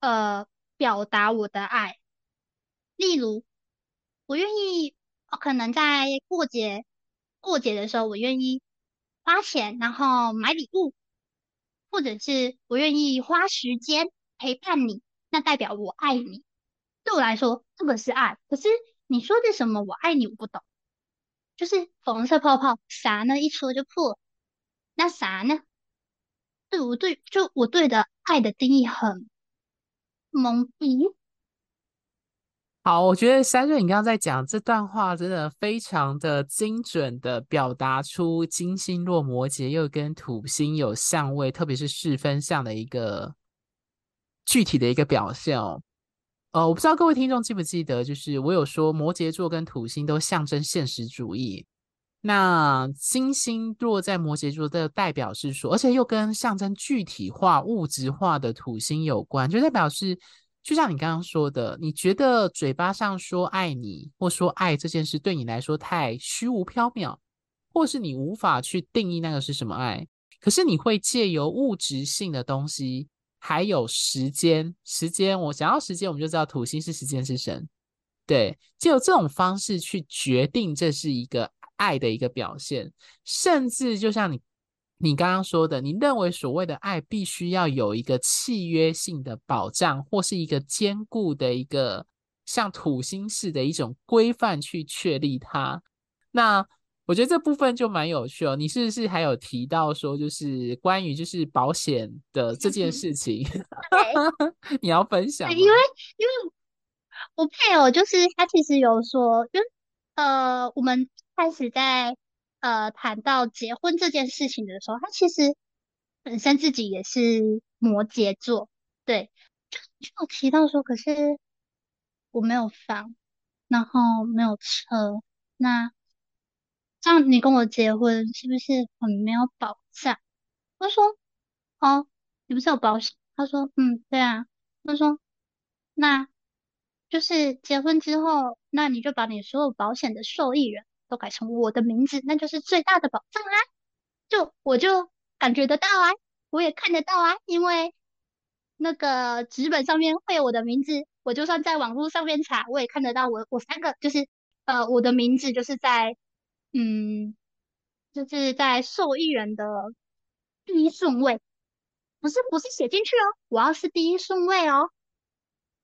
呃，表达我的爱，例如，我愿意，可能在过节过节的时候，我愿意花钱，然后买礼物，或者是我愿意花时间陪伴你，那代表我爱你。对我来说，这个是爱。可是你说的什么“我爱你”，我不懂。就是粉红色泡泡，啥呢？一戳就破，那啥呢？对，我对，就我对的爱的定义很。懵逼。好，我觉得珊芮，你刚刚在讲这段话，真的非常的精准的表达出金星落摩羯又跟土星有相位，特别是四分相的一个具体的一个表现哦。呃，我不知道各位听众记不记得，就是我有说摩羯座跟土星都象征现实主义。那金星落在摩羯座的代表是说，而且又跟象征具体化、物质化的土星有关，就代表是，就像你刚刚说的，你觉得嘴巴上说爱你或说爱这件事对你来说太虚无缥缈，或是你无法去定义那个是什么爱，可是你会借由物质性的东西，还有时间，时间，我想要时间，我们就知道土星是时间之神，对，借由这种方式去决定这是一个。爱的一个表现，甚至就像你你刚刚说的，你认为所谓的爱必须要有一个契约性的保障，或是一个坚固的一个像土星式的一种规范去确立它。那我觉得这部分就蛮有趣哦。你是不是还有提到说，就是关于就是保险的这件事情？你要分享？因为因为我配偶就是他，其实有说，就呃我们。开始在呃谈到结婚这件事情的时候，他其实本身自己也是摩羯座，对，就就提到说，可是我没有房，然后没有车，那这样你跟我结婚是不是很没有保障？我说，哦，你不是有保险？他说，嗯，对啊。他说，那就是结婚之后，那你就把你所有保险的受益人。都改成我的名字，那就是最大的保障啊！就我就感觉得到啊，我也看得到啊，因为那个纸本上面会有我的名字，我就算在网络上面查，我也看得到我我三个就是呃我的名字就是在嗯就是在受益人的第一顺位，不是不是写进去哦，我要是第一顺位哦，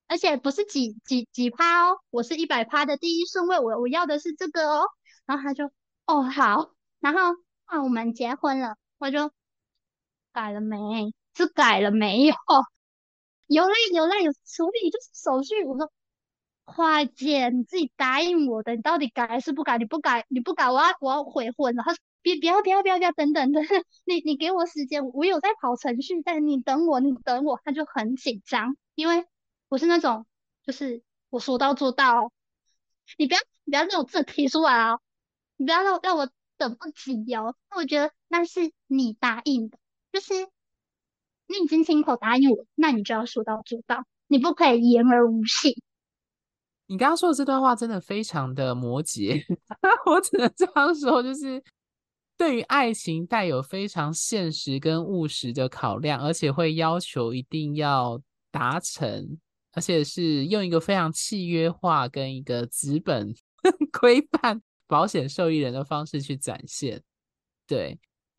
而且不是几几几趴哦，我是一百趴的第一顺位，我我要的是这个哦。然后他就哦好，然后啊我们结婚了，我就改了没？是改了没有？有嘞有嘞有处理，就是手续。我说快点，你自己答应我的，你到底改还是不改？你不改你不改，我要我要悔婚了。他说别别别别别等等等，你你给我时间，我有在跑程序，但你等我你等我。他就很紧张，因为我是那种就是我说到做到，你不要你不要那种自己提出来啊，你不要让让我等不及哦。那我觉得那是你答应的，就是。你已经亲口答应我，那你就要说到做到，你不可以言而无信。你刚刚说的这段话真的非常的摩 羯，我只能这样说，就是对于爱情带有非常现实跟务实的考量，而且会要求一定要达成，而且是用一个非常契约化跟一个资本 规范保险受益人的方式去展现。对，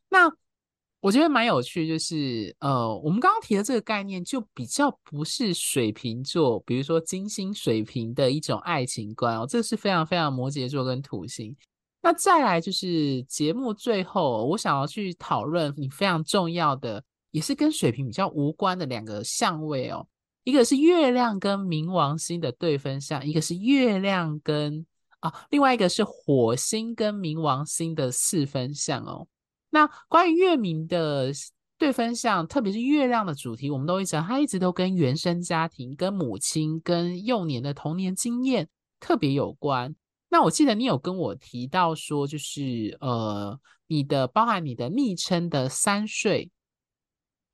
那。我觉得蛮有趣，就是呃，我们刚刚提的这个概念，就比较不是水瓶座，比如说金星水瓶的一种爱情观哦，这是非常非常摩羯座跟土星。那再来就是节目最后，我想要去讨论你非常重要的，也是跟水瓶比较无关的两个相位哦，一个是月亮跟冥王星的对分相，一个是月亮跟啊，另外一个是火星跟冥王星的四分相哦。那关于月明的对分相，特别是月亮的主题，我们都一直它一直都跟原生家庭、跟母亲、跟幼年的童年经验特别有关。那我记得你有跟我提到说，就是呃，你的包含你的昵称的三岁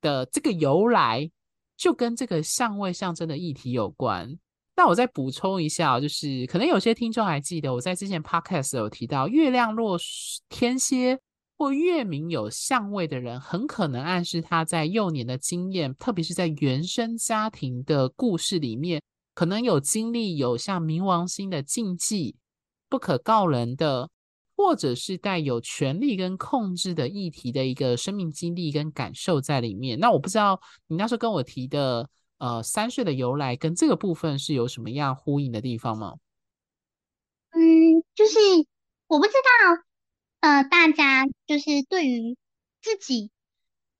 的这个由来，就跟这个相位象征的议题有关。那我再补充一下，就是可能有些听众还记得，我在之前 podcast 有提到，月亮落天蝎。或月冥有相位的人，很可能暗示他在幼年的经验，特别是在原生家庭的故事里面，可能有经历有像冥王星的禁忌、不可告人的，或者是带有权力跟控制的议题的一个生命经历跟感受在里面。那我不知道你那时候跟我提的，呃，三岁的由来跟这个部分是有什么样呼应的地方吗？嗯，就是我不知道。呃，大家就是对于自己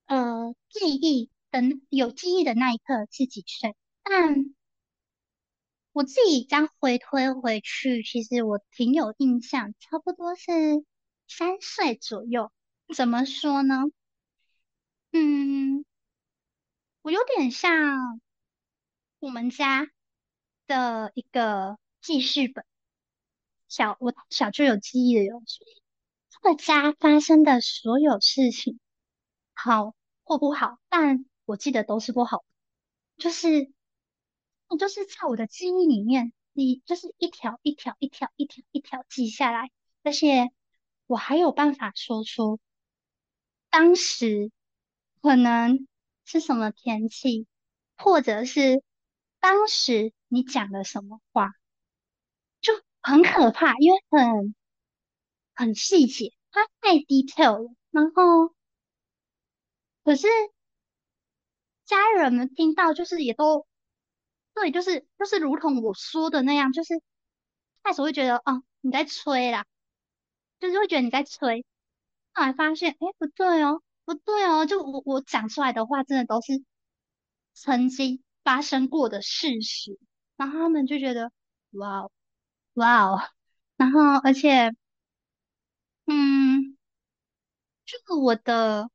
呃记忆的有记忆的那一刻是几岁？但我自己将回推回去，其实我挺有印象，差不多是三岁左右。怎么说呢？嗯，我有点像我们家的一个记事本，小我小就有记忆的游戏。个家发生的所有事情，好或不好，但我记得都是不好。就是，就是在我的记忆里面，你就是一条一条一条一条一条记下来，而且我还有办法说出当时可能是什么天气，或者是当时你讲了什么话，就很可怕，因为很。很细节，他太 detail 了。然后，可是家人们听到，就是也都对，就是就是如同我说的那样，就是开始会觉得，哦，你在吹啦，就是会觉得你在吹。后来发现，哎，不对哦，不对哦，就我我讲出来的话，真的都是曾经发生过的事实。然后他们就觉得，哇哦，哇哦，然后而且。嗯，这个我的，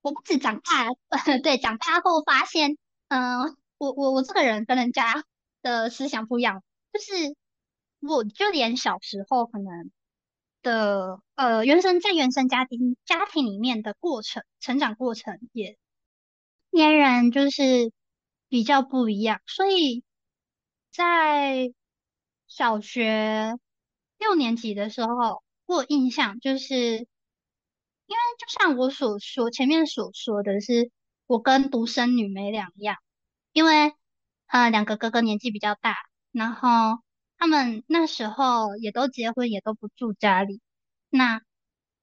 我不止长大，对，长大后发现，嗯、呃，我我我这个人跟人家的思想不一样，就是我就连小时候可能的，呃，原生在原生家庭家庭里面的过程，成长过程也，别人就是比较不一样，所以在小学六年级的时候。我印象就是，因为就像我所说，前面所说的是，我跟独生女没两样，因为呃两个哥哥年纪比较大，然后他们那时候也都结婚，也都不住家里。那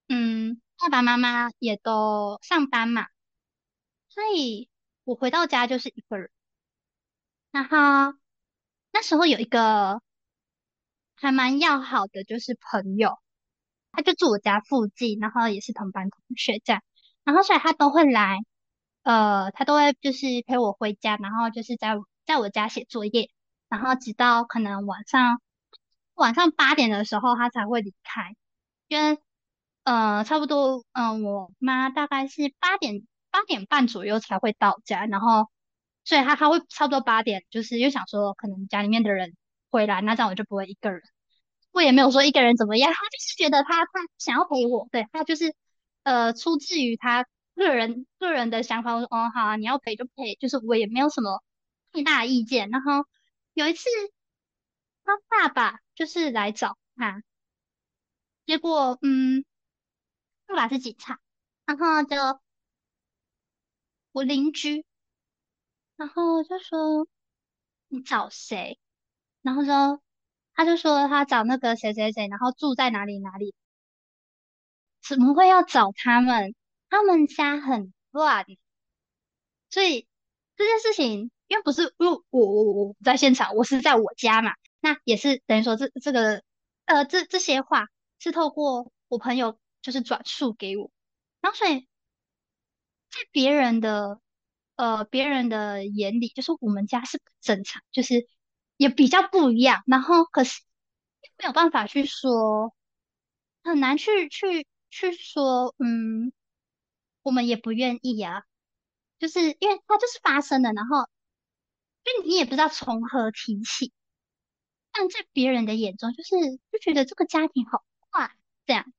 嗯，爸爸妈妈也都上班嘛，所以我回到家就是一个人。然后那时候有一个还蛮要好的，就是朋友，他就住我家附近，然后也是同班同学这样，然后所以他都会来，呃，他都会就是陪我回家，然后就是在在我家写作业，然后直到可能晚上晚上八点的时候，他才会离开，因为呃差不多，嗯、我妈大概是八点八点半左右才会到家，然后所以他他会差不多八点，就是又想说可能家里面的人回来，那这样我就不会一个人。我也没有说一个人怎么样，他就是觉得他他想要陪我，对，他就是呃出自于他个人个人的想法。我说哦好啊，你要陪就陪，就是我也没有什么太大的意见。然后有一次他爸爸就是来找他，结果嗯，爸爸是警察，然后就我邻居，然后就说你找谁？然后说。他就说他找那个谁谁谁，然后住在哪里哪里，怎么会要找他们？他们家很乱，所以这件事情，因为不是因为我我我不在现场，我是在我家嘛，那也是等于说这这个呃这这些话是透过我朋友就是转述给我，然后所以在别人的呃别人的眼里，就是我们家是不正常，就是。也比较不一样，然后可是没有办法去说，很难去去去说，嗯，我们也不愿意呀，就是因为它就是发生了，然后就你也不知道从何提起，但在别人的眼中，就是就觉得这个家庭好坏，这样。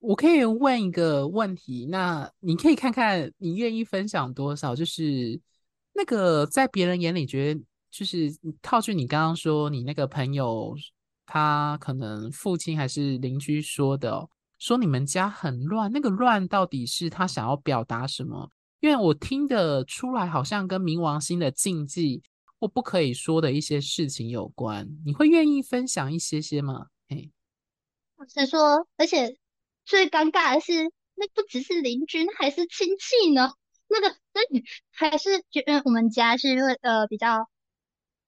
我可以问一个问题，那你可以看看你愿意分享多少，就是那个在别人眼里觉得。就是套句你刚刚说，你那个朋友他可能父亲还是邻居说的，说你们家很乱，那个乱到底是他想要表达什么？因为我听得出来，好像跟冥王星的禁忌或不可以说的一些事情有关。你会愿意分享一些些吗？嘿，我是说，而且最尴尬的是，那不只是邻居，那还是亲戚呢。那个，那你还是觉得我们家是因为呃比较。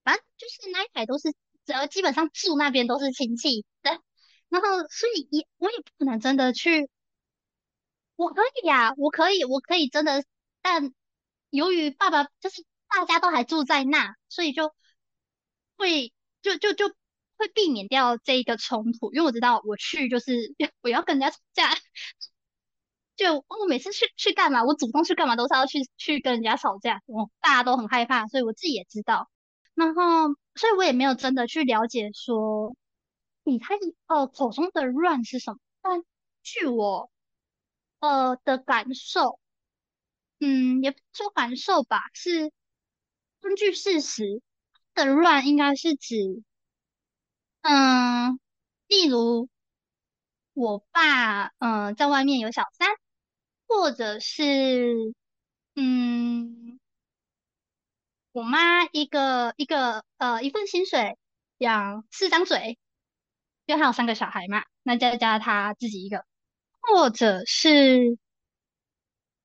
反正就是那一排都是，只要，基本上住那边都是亲戚，对。然后，所以也我也不可能真的去，我可以呀，我可以，我可以真的，但由于爸爸就是大家都还住在那，所以就会就就就会避免掉这一个冲突，因为我知道我去就是 我要跟人家吵架，就我每次去去干嘛，我主动去干嘛都是要去去跟人家吵架，我大家都很害怕，所以我自己也知道。然后，所以我也没有真的去了解说，你他哦口中的乱是什么？但据我呃的感受，嗯，也不说感受吧，是根据事实的乱，应该是指，嗯，例如我爸嗯、在外面有小三，或者是嗯。我妈一个一个呃一份薪水养四张嘴，因为她有三个小孩嘛，那再加她自己一个，或者是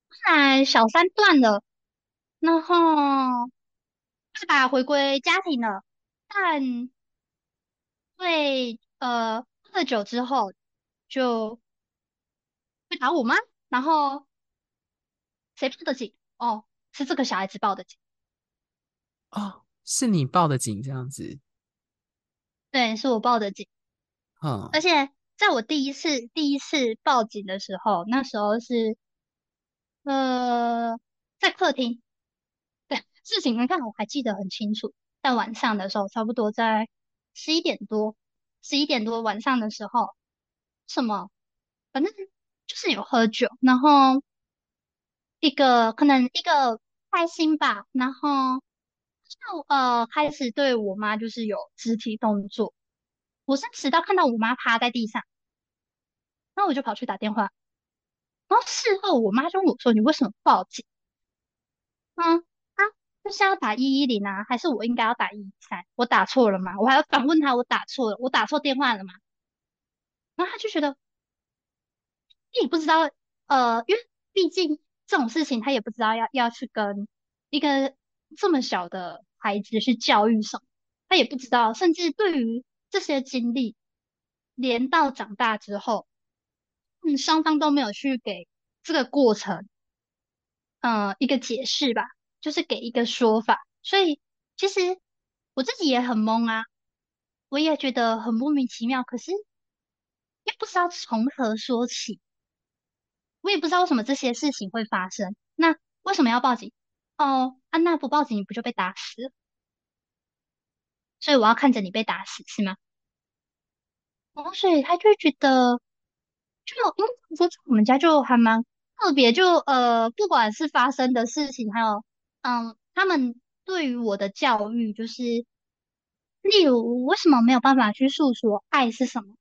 后来小三断了，然后爸爸回归家庭了，但会呃喝了酒之后就会打我妈，然后谁报的警？哦，是这个小孩子报的警。哦，是你报的警这样子？对，是我报的警。嗯，而且在我第一次第一次报警的时候，那时候是呃在客厅。对，事情你看我还记得很清楚，在晚上的时候，差不多在十一点多，十一点多晚上的时候，什么？反正就是有喝酒，然后一个可能一个开心吧，然后。就呃开始对我妈就是有肢体动作，我是直到看到我妈趴在地上，然后我就跑去打电话，然后事后我妈就问我说：“你为什么报警？”嗯啊，就是要打一一零啊，还是我应该要打一一三？我打错了吗？我还要反问她，我打错了，我打错电话了吗？然后她就觉得也不知道，呃，因为毕竟这种事情他也不知道要要去跟一个这么小的孩子去教育什么，他也不知道，甚至对于这些经历，连到长大之后，嗯，双方都没有去给这个过程，呃，一个解释吧，就是给一个说法，所以其实我自己也很懵啊，我也觉得很莫名其妙，可是又不知道从何说起。我也不知道为什么这些事情会发生。那为什么要报警？哦，那不报警，你不就被打死？所以我要看着你被打死，是吗？哦，所以他就觉得，就因为说我们家就还蛮特别，就呃，不管是发生的事情，还有嗯，他们对于我的教育，就是例如为什么没有办法去诉说爱是什么？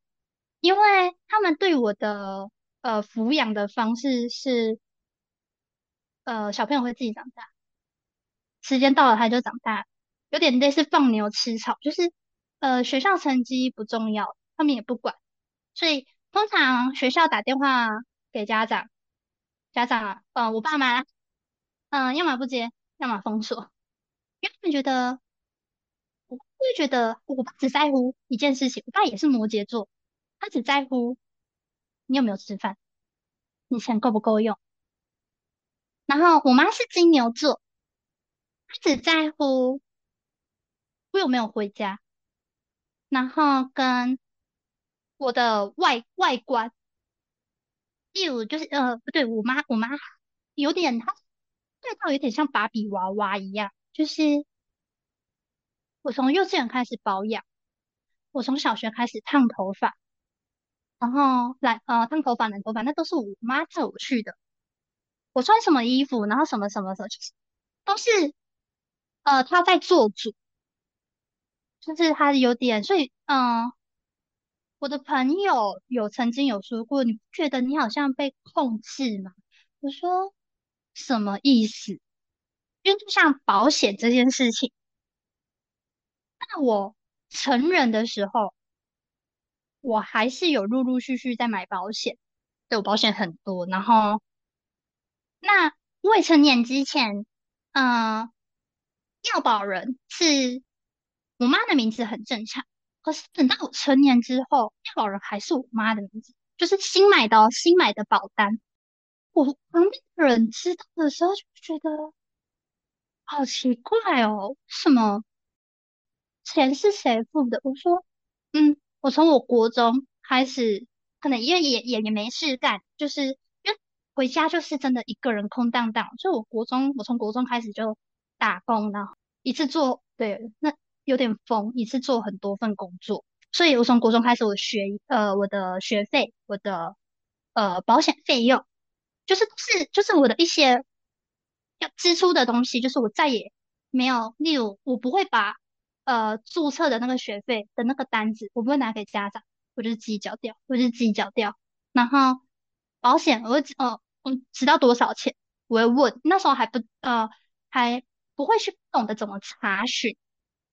因为他们对我的。呃，抚养的方式是，呃，小朋友会自己长大，时间到了他就长大，有点类似放牛吃草，就是，呃，学校成绩不重要，他们也不管，所以通常学校打电话给家长，家长，呃，我爸妈，嗯、要么不接，要么封锁，因为他们觉得，我会觉得我爸只在乎一件事情，我爸也是摩羯座，他只在乎。你有没有吃饭？你钱够不够用？然后我妈是金牛座，她只在乎我有没有回家，然后跟我的外外观，例如就是呃不对，我妈我妈有点她对到有点像芭比娃娃一样，就是我从幼稚园开始保养，我从小学开始烫头发。然后来呃烫头发、染头发，那都是我妈带我去的。我穿什么衣服，然后什么什么什么，都是呃他在做主，就是他有点，所以嗯、我的朋友有曾经有说过，你不觉得你好像被控制吗？我说什么意思？因为就像保险这件事情，那我成人的时候。我还是有陆陆续续在买保险，对，我保险很多。然后，那未成年之前，嗯、呃，要保人是我妈的名字很正常。可是等到我成年之后，要保人还是我妈的名字，就是新买的、哦新买的保单。我旁边的人知道的时候就觉得好奇怪哦，什么钱是谁付的？我说，嗯。我从我国中开始，可能因为也也也没事干，就是因为回家就是真的一个人空荡荡。所以我国中，我从国中开始就打工，然后一次做，对，那有点疯，一次做很多份工作。所以我从国中开始，我学呃我的学费，我的呃保险费用，就是是就是我的一些要支出的东西，就是我再也没有，例如我不会把。呃，注册的那个学费的那个单子，我不会拿给家长，我就是自己缴掉，我就是自己缴掉。然后保险，我会呃，我知道多少钱，我会问。那时候还不呃，还不会去懂得怎么查询，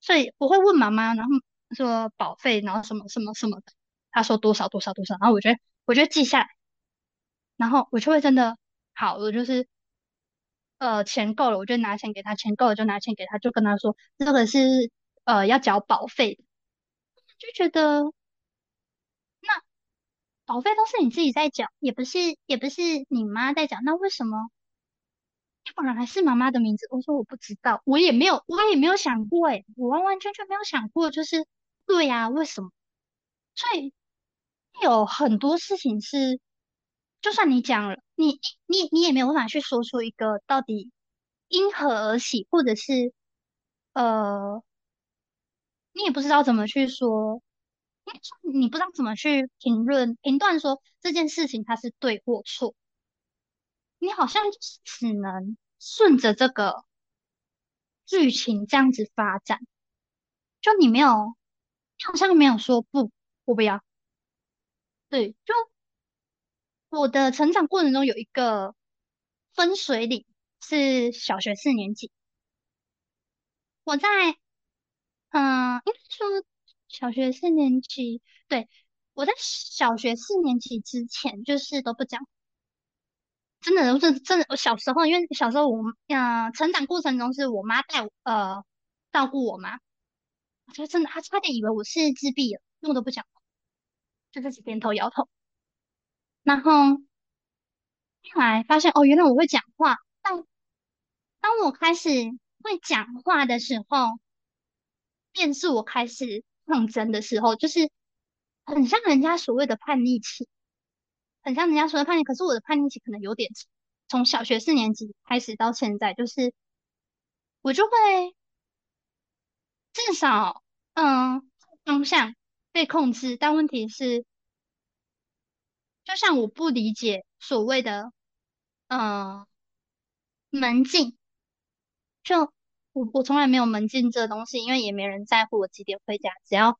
所以不会问妈妈，然后说保费，然后什么什么什么的，他说多少多少多少，然后我觉得我觉得记下来，然后我就会真的好，我就是呃钱够了，我就拿钱给他，钱够了就拿钱给他，就跟他说这个是。呃，要缴保费的，就觉得那保费都是你自己在缴，也不是也不是你妈在缴，那为什么要不然还是妈妈的名字？我说我不知道，我也没有，我也没有想过，诶，我完完全全没有想过，就是对呀，为什么？所以有很多事情是，就算你讲了，你你你也没有办法去说出一个到底因何而起，或者是呃。你也不知道怎么去说，你你不知道怎么去评论、评断说这件事情它是对或错，你好像只能顺着这个剧情这样子发展，就你没有，好像没有说不，我不要。对，就我的成长过程中有一个分水岭，是小学四年级，我在。嗯，应该说小学四年级，对，我在小学四年级之前就是都不讲，真的，是真的。我小时候，因为小时候我嗯、呃，成长过程中是我妈带呃照顾我嘛，我觉得真的，她差点以为我是自闭了，因为我都不讲，就自己点头摇头。然后后来发现哦，原来我会讲话。但当我开始会讲话的时候，便是我开始抗争的时候，就是很像人家所谓的叛逆期，很像人家说的叛逆。可是我的叛逆期可能有点从小学四年级开始到现在，就是我就会至少嗯方向被控制，但问题是。就像我不理解所谓的，呃，门禁，就我我从来没有门禁这东西，因为也没人在乎我几点回家，只要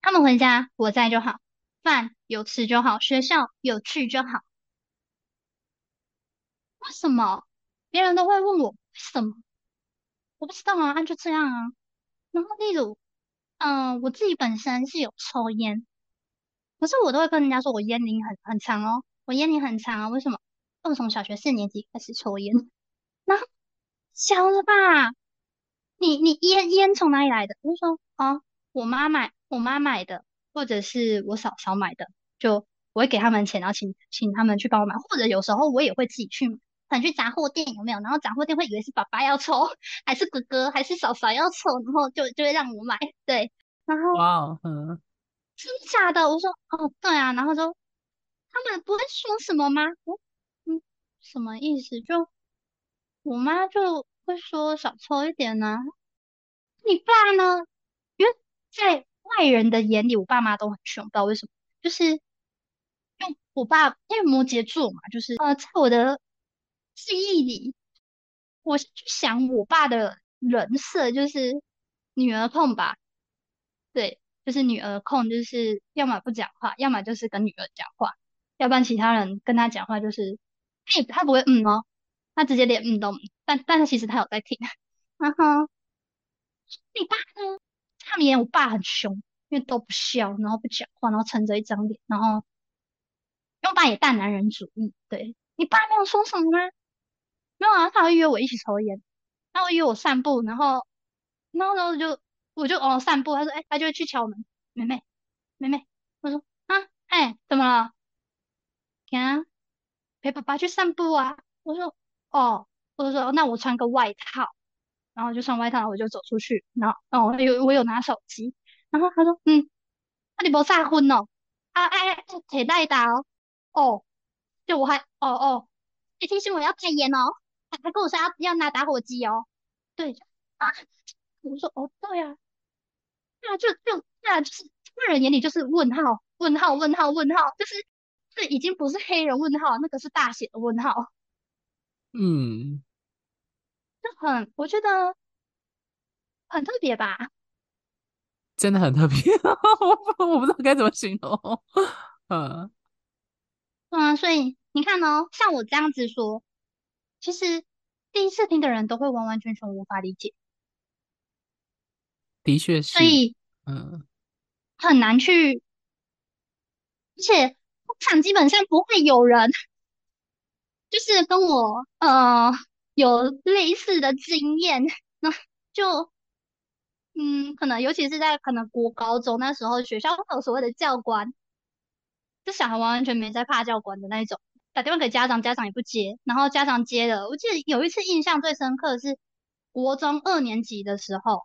他们回家我在就好，饭有吃就好，学校有去就好。为什么？别人都会问我为什么？我不知道啊，就这样啊。然后例如，嗯、我自己本身是有抽烟。可是我都会跟人家说，我烟龄很很长哦，我烟龄很长啊。为什么？我从小学四年级开始抽烟，那小了吧？你你烟烟从哪里来的？我就说哦，我妈买，我妈买的，或者是我嫂嫂买的，就我会给他们钱，然后请请他们去帮我买，或者有时候我也会自己去买，可能去杂货店有没有？然后杂货店会以为是爸爸要抽，还是哥哥，还是嫂嫂要抽，然后就就会让我买，对，然后哇，嗯。真的假的？我说哦，对啊，然后说他们不会说什么吗？我嗯，什么意思？就我妈就会说少抽一点呢、啊。你爸呢？因为在外人的眼里，我爸妈都很凶，不知道为什么。就是用我爸，因为摩羯座嘛，就是呃，在我的记忆里，我去想我爸的人设就是女儿控吧，对。就是女儿控，就是要么不讲话，要么就是跟女儿讲话，要不然其他人跟他讲话就是，他也他不会嗯哦，他直接连嗯都，但但是其实他有在听。然后你爸呢？他们演我爸很凶，因为都不笑，然后不讲话，然后沉着一张脸，然后因为我爸也大男人主义。对，你爸没有说什么吗？没有啊，他会约我一起抽烟，他会约我散步，然后然后然后就。我就哦散步，他说哎、他就去敲门，妹妹，妹妹，我说啊，哎、怎么了？啊，陪爸爸去散步啊。我说哦，我就说那我穿个外套，然后就穿外套，我就走出去，然后哦有我有拿手机，然后他说嗯，那你不晒昏哦？啊哎哎，铁带刀哦，就我还哦哦，你提醒我要带烟哦，他跟我说要要拿打火机哦，对啊。我说哦，对呀、啊，对啊，就就对啊，就是外人眼里就是问号，问号，问号，问号，就是这已经不是黑人问号，那个是大写的问号。嗯，就很，我觉得很特别吧？真的很特别，我我不知道该怎么形容。嗯，嗯，所以你看哦，像我这样子说，其实第一次听的人都会完完全全无法理解。的确是，所以嗯，很难去，而且通常基本上不会有人，就是跟我呃有类似的经验，那就嗯，可能尤其是在可能国高中那时候，学校会有所谓的教官，这小孩完完全没在怕教官的那一种，打电话给家长，家长也不接，然后家长接了，我记得有一次印象最深刻的是国中二年级的时候。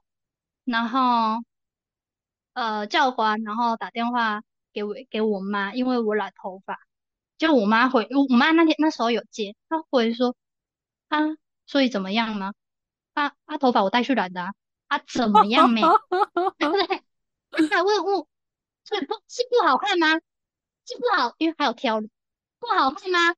然后，呃，教官然后打电话给我给我妈，因为我染头发，就我妈回我妈那天那时候有接，她回说啊，所以怎么样吗？啊啊，头发我带去染的啊，怎么样没？对不对？你还问问，所以不是不好看吗？是不好，因为还有挑，不好看吗？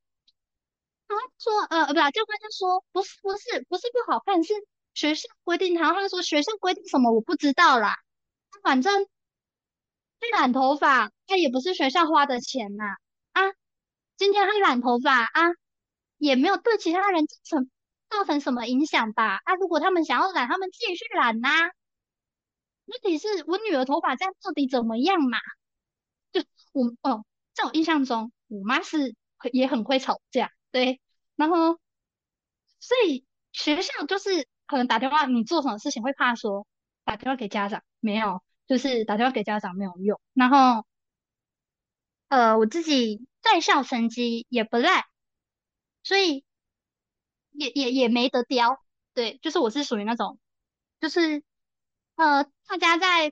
他说呃不啦，教官就说不是不是不是不好看是。学校规定，然后他说学校规定什么我不知道啦。反正去染头发，他也不是学校花的钱呐。啊，今天他染头发啊，也没有对其他人造成造成什么影响吧？啊，如果他们想要染，他们自己去染呐。问题是我女儿头发这样到底怎么样嘛？就我哦，在我印象中，我妈是也很会吵架，对，然后所以学校就是可能打电话，你做什么事情会怕说打电话给家长，没有，就是打电话给家长没有用，然后呃，我自己在校成绩也不赖，所以也也也没得雕，对，就是我是属于那种，就是呃，大家在。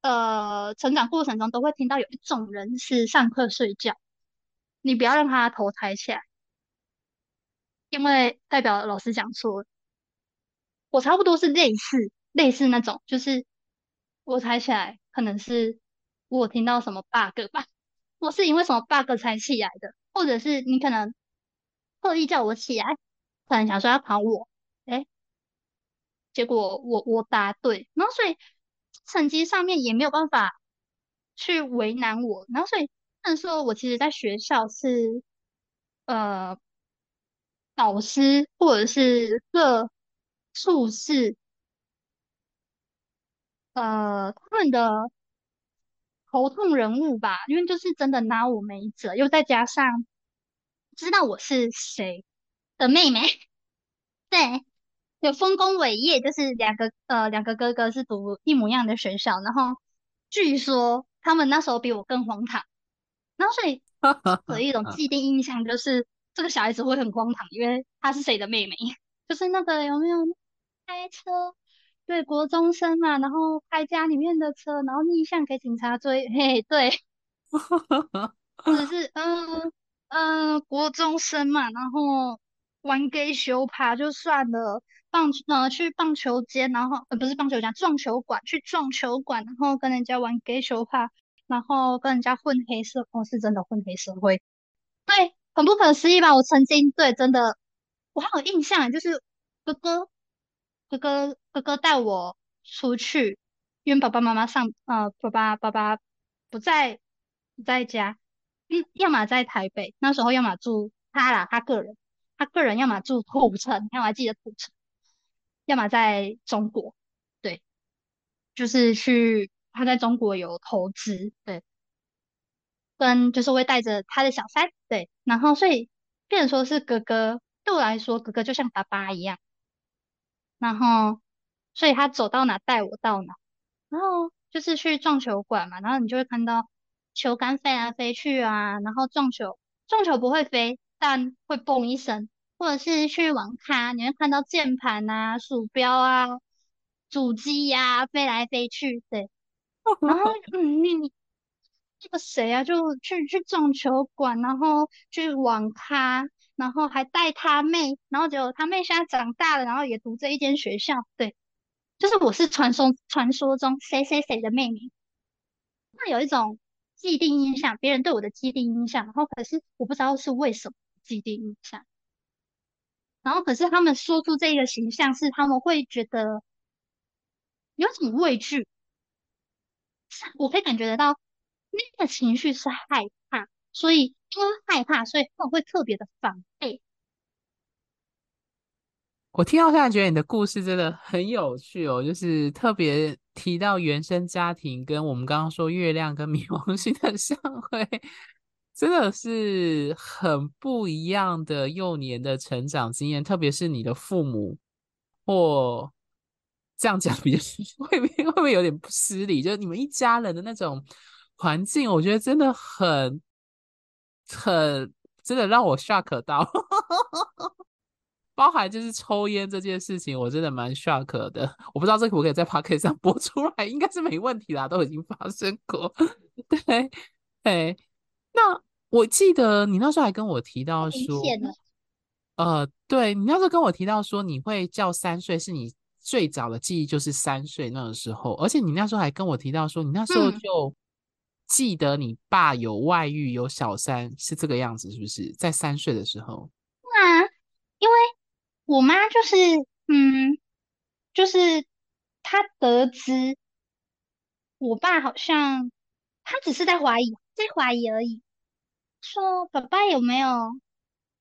呃，成长过程中都会听到有一种人是上课睡觉，你不要让他头抬起来，因为代表老师讲错了。我差不多是类似类似那种，就是我抬起来，可能是我听到什么 bug 吧，我是因为什么 bug 才起来的，或者是你可能特意叫我起来，可能想说要考我，诶，结果我我答对，然后所以。成绩上面也没有办法去为难我，然后所以，但是说我其实在学校是，呃，导师或者是各处室，呃，他们的头痛人物吧，因为就是真的拿我没辙，又再加上知道我是谁的妹妹，对。有丰功伟业，就是两个呃两个哥哥是读一模一样的学校，然后据说他们那时候比我更荒唐，然后所以 有一种既定印象就是这个小孩子会很荒唐，因为他是谁的妹妹，就是那个有没有开车对国中生嘛，然后开家里面的车，然后逆向给警察追，嘿对，或者是嗯嗯、呃、国中生嘛，然后玩 gay 修爬就算了。棒呃去棒球间，然后呃不是棒球间，撞球馆去撞球馆，然后跟人家玩 gay 球趴，然后跟人家混黑社，哦，是真的混黑社会，对，很不可思议吧？我曾经对真的，我还有印象，就是哥哥哥哥哥哥带我出去，因为爸爸妈妈上呃爸爸爸爸不在不在家，嗯要么在台北，那时候要么住他啦，他个人他个人要么住土城，你看我还记得土城。要么在中国，对，就是去他在中国有投资，对，跟就是会带着他的小三，对，然后所以变成说是哥哥，对我来说哥哥就像爸爸一样，然后所以他走到哪带我到哪，然后就是去撞球馆嘛，然后你就会看到球杆飞来飞去啊，然后撞球，撞球不会飞，但会嘣一声。或者是去网咖，你会看到键盘啊、鼠标啊、主机呀、啊、飞来飞去，对。然后，嗯，你你这个谁啊？就去去撞球馆，然后去网咖，然后还带他妹，然后结果他妹现在长大了，然后也读这一间学校，对。就是我是传说传说中谁谁谁的妹妹，那有一种既定印象，别人对我的既定印象，然后可是我不知道是为什么既定印象。然后，可是他们说出这个形象，是他们会觉得有种畏惧，我可以感觉得到那个情绪是害怕，所以因为害怕，所以他们会特别的防备。我听到现在觉得你的故事真的很有趣哦，就是特别提到原生家庭跟我们刚刚说月亮跟冥王星的相会。真的是很不一样的幼年的成长经验，特别是你的父母，或这样讲比较 会不会会不会有点不失礼？就是你们一家人的那种环境，我觉得真的很很真的让我 shock 到，包含就是抽烟这件事情，我真的蛮 shock 的。我不知道这个可不可以在 p o c k e t 上 播出来，应该是没问题啦，都已经发生过。对，对，那。我记得你那时候还跟我提到说，呃，对，你那时候跟我提到说，你会叫三岁是你最早的记忆，就是三岁那个时候，而且你那时候还跟我提到说，你那时候就记得你爸有外遇，有小三，是这个样子，是不是？在三岁的时候？啊因为我妈就是，嗯，就是她得知我爸好像，她只是在怀疑，在怀疑而已。说爸爸有没有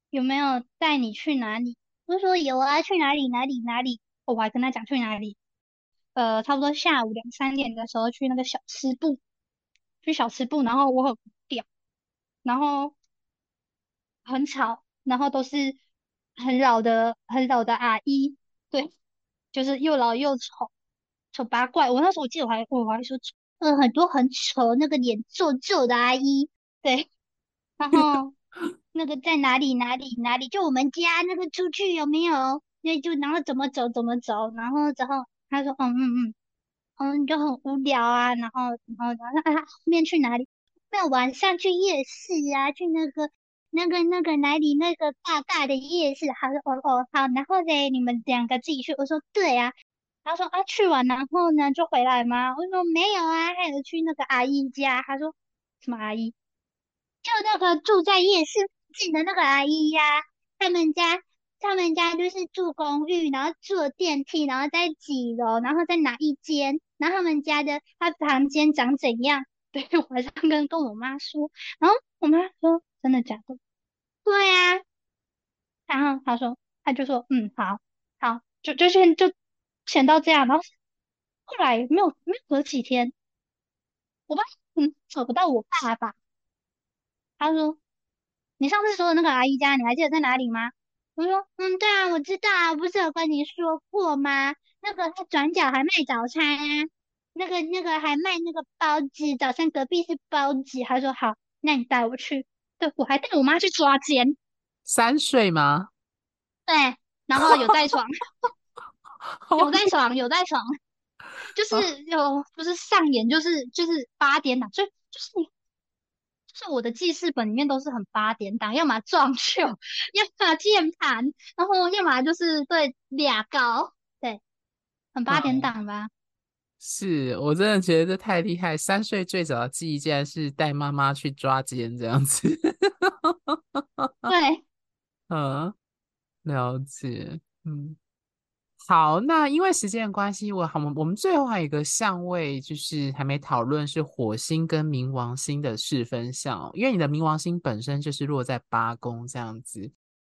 有没有带你去哪里？我说有啊，去哪里哪里哪里。我还跟他讲去哪里。呃，差不多下午两三点的时候去那个小吃部，去小吃部，然后我很屌，然后很吵，然后都是很老的很老的阿姨，对，就是又老又丑，丑八怪。我那时候我记得我还我还说，呃，很多很丑那个脸皱皱的阿姨，对，然后 那个在哪里哪里哪里，就我们家那个出去有没有？那就然后怎么走怎么走，然后之后他说，嗯嗯嗯。嗯，就很无聊啊，然后，然后，然后，啊，后面去哪里？那晚上去夜市啊，去那个，那个，那个哪里？那个大大的夜市。他说，哦哦，好，然后嘞，你们两个自己去。我说，对啊。他说，啊，去完然后呢，就回来吗？我说，没有啊，还有去那个阿姨家。他说，什么阿姨？就那个住在夜市附近的那个阿姨呀，他们家。他们家就是住公寓，然后坐电梯，然后在几楼，然后在哪一间，然后他们家的他房间长怎样？对，我晚上跟跟我妈说，然后我妈说真的假的？对呀、啊，然后他说他就说嗯好，好就就先就先到这样，然后后来没有没有隔几天，我爸嗯找不到我爸爸，他说你上次说的那个阿姨家，你还记得在哪里吗？我说，嗯，对啊，我知道啊，不是有跟你说过吗？那个他转角还卖早餐啊，那个那个还卖那个包子，早餐隔壁是包子。他说好，那你带我去。对，我还带我妈去抓奸。三岁吗？对，然后有在 床，有在床，有在床，就是有，就是上演，就是就是八点档，就就是你。就是我的记事本里面都是很八点档，要么撞球，要么键盘，然后要么就是对俩高，对，很八点档吧。哦、是我真的觉得这太厉害，三岁最早的记忆竟然是带妈妈去抓奸这样子。对，嗯，了解，嗯。好，那因为时间的关系，我好，我们最后还有一个相位，就是还没讨论是火星跟冥王星的四分相，因为你的冥王星本身就是落在八宫这样子。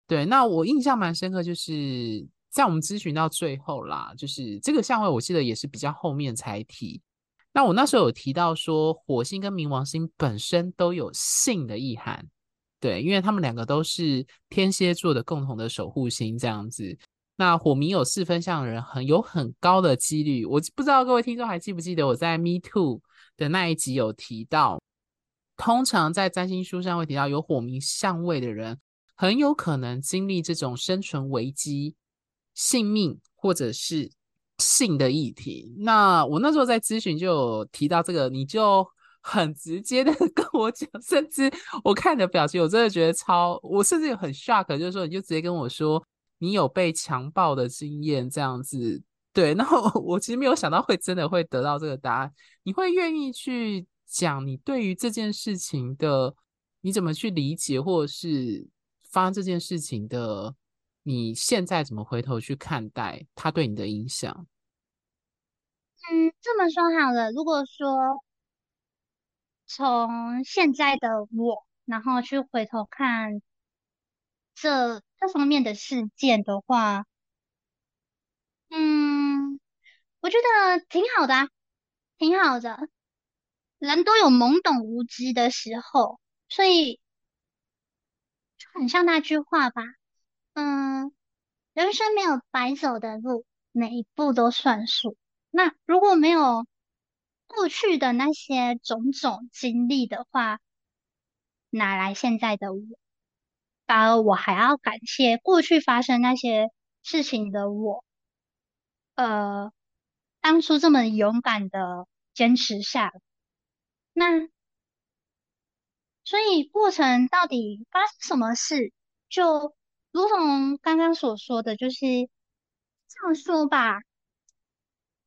对，那我印象蛮深刻，就是在我们咨询到最后啦，就是这个相位，我记得也是比较后面才提。那我那时候有提到说，火星跟冥王星本身都有性的意涵，对，因为他们两个都是天蝎座的共同的守护星这样子。那火冥有四分相的人，很有很高的几率。我不知道各位听众还记不记得我在 Me Too 的那一集有提到，通常在占星书上会提到有火冥相位的人，很有可能经历这种生存危机、性命或者是性的议题。那我那时候在咨询就有提到这个，你就很直接的 跟我讲，甚至我看你的表情，我真的觉得超，我甚至有很 shock，就是说你就直接跟我说。你有被强暴的经验，这样子对，然后我其实没有想到会真的会得到这个答案。你会愿意去讲你对于这件事情的你怎么去理解，或者是发生这件事情的你现在怎么回头去看待他对你的影响？嗯，这么说好了，如果说从现在的我，然后去回头看这。这方面的事件的话，嗯，我觉得挺好的，挺好的。人都有懵懂无知的时候，所以就很像那句话吧，嗯，人生没有白走的路，每一步都算数。那如果没有过去的那些种种经历的话，哪来现在的我？反而我还要感谢过去发生那些事情的我，呃，当初这么勇敢的坚持下。那所以过程到底发生什么事，就如同刚刚所说的，就是这样说吧，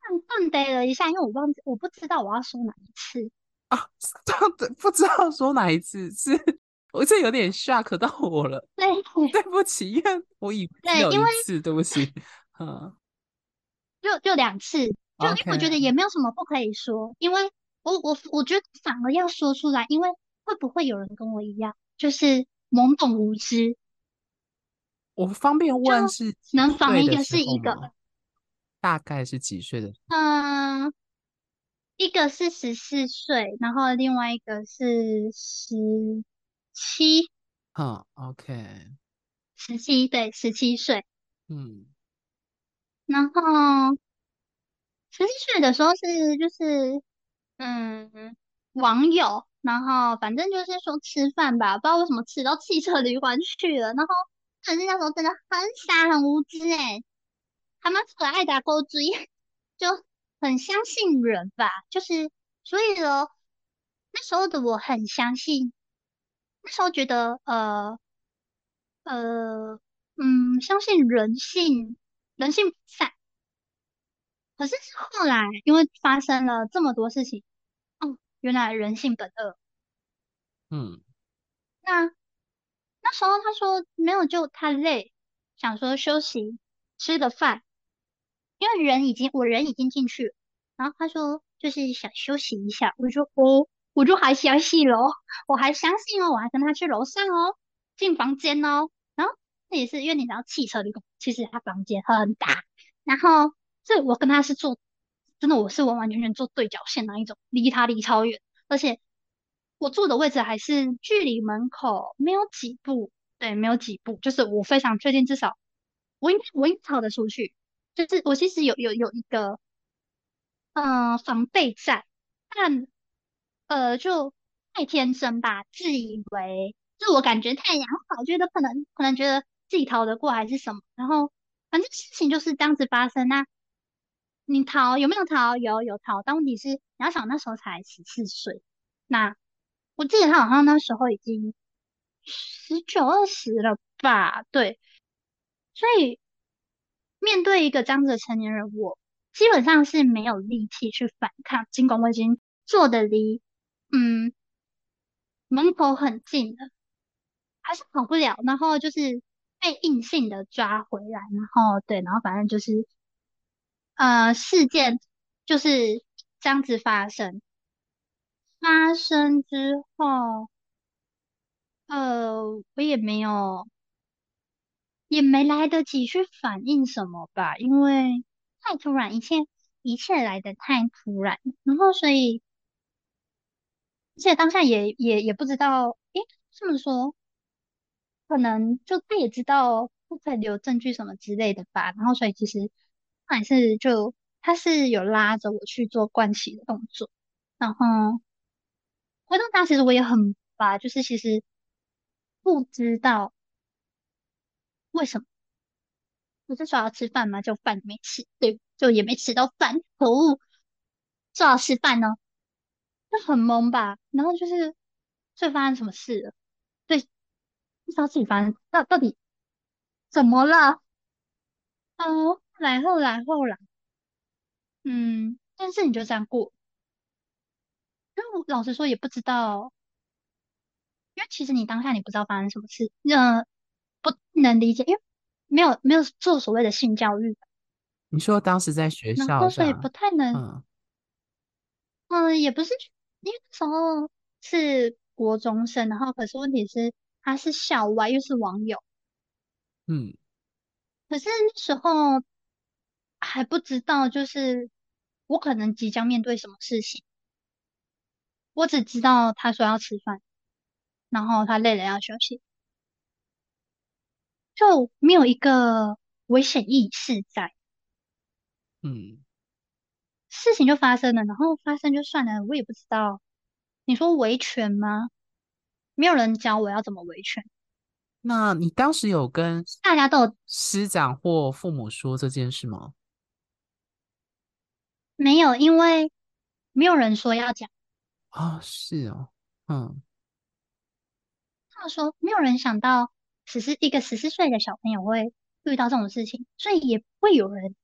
顿顿呆了一下，因为我忘记，我不知道我要说哪一次啊，这样子不知道说哪一次是。我这有点 shock 到我了，对，对不起，因为我以为有一次，对不起，嗯，就就两次，就因为我觉得也没有什么不可以说因为我我我觉得反而要说出来，因为会不会有人跟我一样，就是懵懂无知？我方便问是能仿一个是一个，大概是几岁的？嗯，一个是十四岁，然后另外一个是十。七。嗯，OK。十七，对，十七岁。嗯。然后十七岁的时候是就是嗯网友，然后反正就是说吃饭吧，不知道为什么吃到汽车旅馆去了。然后可是那时候真的很傻很无知诶，还蛮可爱的，够追，就很相信人吧。就是所以呢，那时候的我很相信，那时候觉得呃呃嗯相信人性。人性本善，可是后来因为发生了这么多事情，哦，原来人性本恶。嗯，那那时候他说没有，就太累，想说休息，吃个饭，因为人已经我人已经进去，然后他说就是想休息一下，我就哦，我就还相信喽，我还相信哦，我还跟他去楼上哦，进房间哦。然后那也是因为你知道汽车旅馆，其实他房间很大，然后这我跟他是坐，真的我是完完全全坐对角线那一种，离他离超远，而且我坐的位置还是距离门口没有几步，对，没有几步，就是我非常确定，至少我应该我应该逃得出去，就是我其实有有有一个嗯、防备在，但呃就太天真吧，自以为自我感觉太良好，觉得可能可能觉得。自己逃得过还是什么？然后反正事情就是这样子发生。那你逃有没有逃？有有逃，但问题是你要想那时候才十四岁。那我记得他好像那时候已经十九二十了吧？对。所以面对一个这样子的成年人，我基本上是没有力气去反抗。尽管我已经坐得离嗯门口很近了，还是跑不了。然后就是。被硬性的抓回来，然后对，然后反正就是，呃，事件就是这样子发生。发生之后，呃，我也没有，也没来得及去反应什么吧，因为太突然，一切一切来得太突然，然后所以，而且当下也也也不知道，诶，这么说。可能就他也知道不可以留证据什么之类的吧，然后所以其实还是就他是有拉着我去做盥洗的动作，然后回到家其实我也很吧，就是其实不知道为什么，不是说要吃饭吗？就饭没吃，对，就也没吃到饭，可恶，说要吃饭呢，就很懵吧，然后就是这发生什么事了？对。不知道自己发生到到底怎么了？哦，来后来后来，嗯，但是你就这样过，因为我老实说也不知道，因为其实你当下你不知道发生什么事，呃，不能理解，因为没有没有做所谓的性教育。你说当时在学校，所以不太能，嗯，嗯，也不是，因为那时候是国中生，然后可是问题是。他是校外，又是网友，嗯，可是那时候还不知道，就是我可能即将面对什么事情。我只知道他说要吃饭，然后他累了要休息，就没有一个危险意识在。嗯，事情就发生了，然后发生就算了，我也不知道。你说维权吗？没有人教我要怎么维权。那你当时有跟大家都有师长或父母说这件事吗？没有，因为没有人说要讲。啊、哦，是哦，嗯。他说没有人想到十四一个十四岁的小朋友会遇到这种事情，所以也不会有人，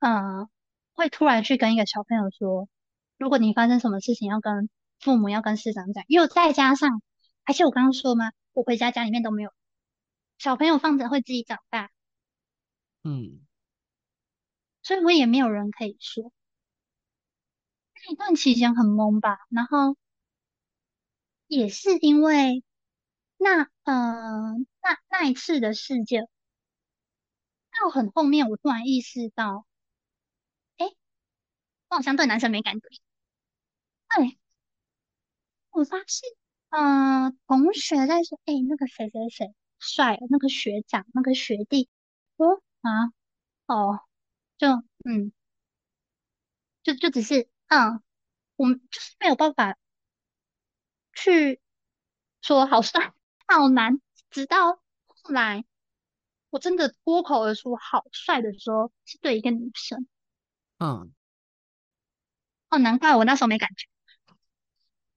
嗯，会突然去跟一个小朋友说，如果你发生什么事情，要跟父母要跟师长讲，又再加上。而且我刚刚说嘛？我回家家里面都没有小朋友放着会自己长大，嗯，所以我也没有人可以说。那一段期间很懵吧，然后也是因为那嗯、呃、那那一次的事件，到很后面我突然意识到，哎，我好像对男生没感觉，哎，我发现。嗯、呃，同学在说，哎、那个谁谁谁帅，那个学长，那个学弟，说啊，哦，就嗯，就就只是，嗯，我们就是没有办法去说好帅好难，直到后来我真的脱口而出好帅的时候，是对一个女生，嗯，哦，难怪我那时候没感觉。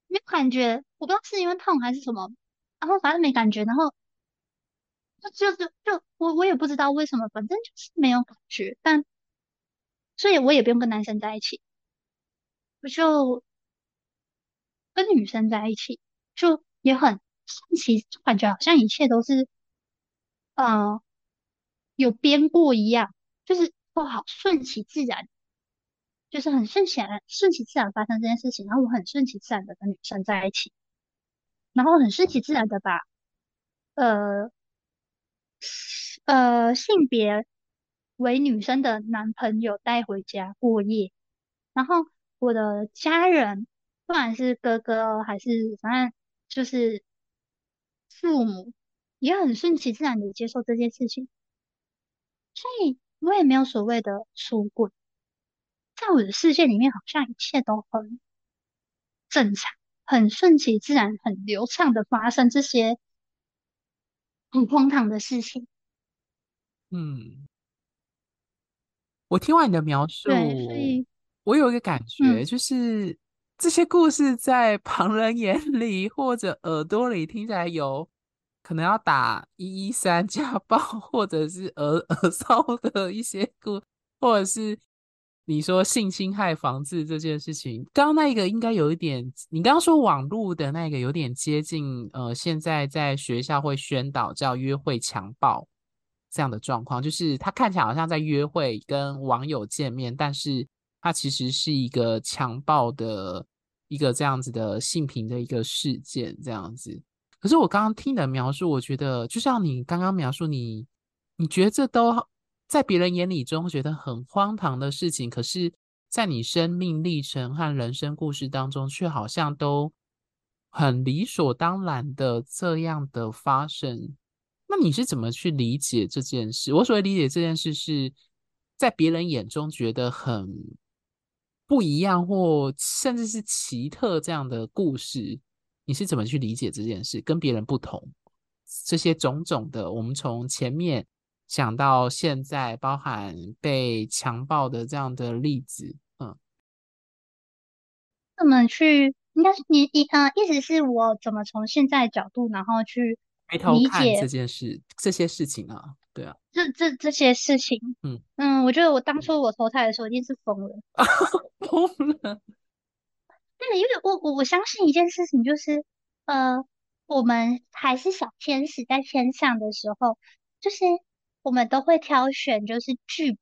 没感觉，我不知道是因为痛还是什么，然后反正没感觉，然后就就就就我我也不知道为什么，反正就是没有感觉，但所以我也不用跟男生在一起，我就跟女生在一起，就也很神奇，就感觉好像一切都是呃有编过一样，就是都好顺其自然。就是很顺其然，顺其自然发生这件事情，然后我很顺其自然的跟女生在一起，然后很顺其自然的把呃呃性别为女生的男朋友带回家过夜，然后我的家人，不管是哥哥还是反正就是父母，也很顺其自然的接受这件事情，所以我也没有所谓的出轨。在我的世界里面，好像一切都很正常，很顺其自然，很流畅的发生这些很荒唐的事情。嗯，我听完你的描述，对，所以我有一个感觉，嗯，就是这些故事在旁人眼里或者耳朵里听起来有可能要打一一三家暴，或者是儿 儿骚的一些故，或者是。你说性侵害防治这件事情，刚刚那个应该有一点，你刚刚说网络的那个有点接近，呃，现在在学校会宣导叫约会强暴这样的状况，就是他看起来好像在约会跟网友见面，但是它其实是一个强暴的一个这样子的性平的一个事件这样子。可是我刚刚听你的描述，我觉得就像你刚刚描述你，你觉得这都。在别人眼里中觉得很荒唐的事情，可是，在你生命历程和人生故事当中，却好像都很理所当然的这样的发生。那你是怎么去理解这件事？我所谓理解这件事，是在别人眼中觉得很不一样，或甚至是奇特这样的故事，你是怎么去理解这件事？跟别人不同，这些种种的，我们从前面。讲到现在，包含被强暴的这样的例子，嗯，怎么去？应该是你你呃，意思是我怎么从现在的角度，然后去理解这件事、这些事情啊？这这这些事情，嗯嗯，我觉得我当初我投胎的时候一定是疯了，疯了。对，因为我我我相信一件事情，就是呃，我们还是小天使在天上的时候，就是。我们都会挑选，就是剧本，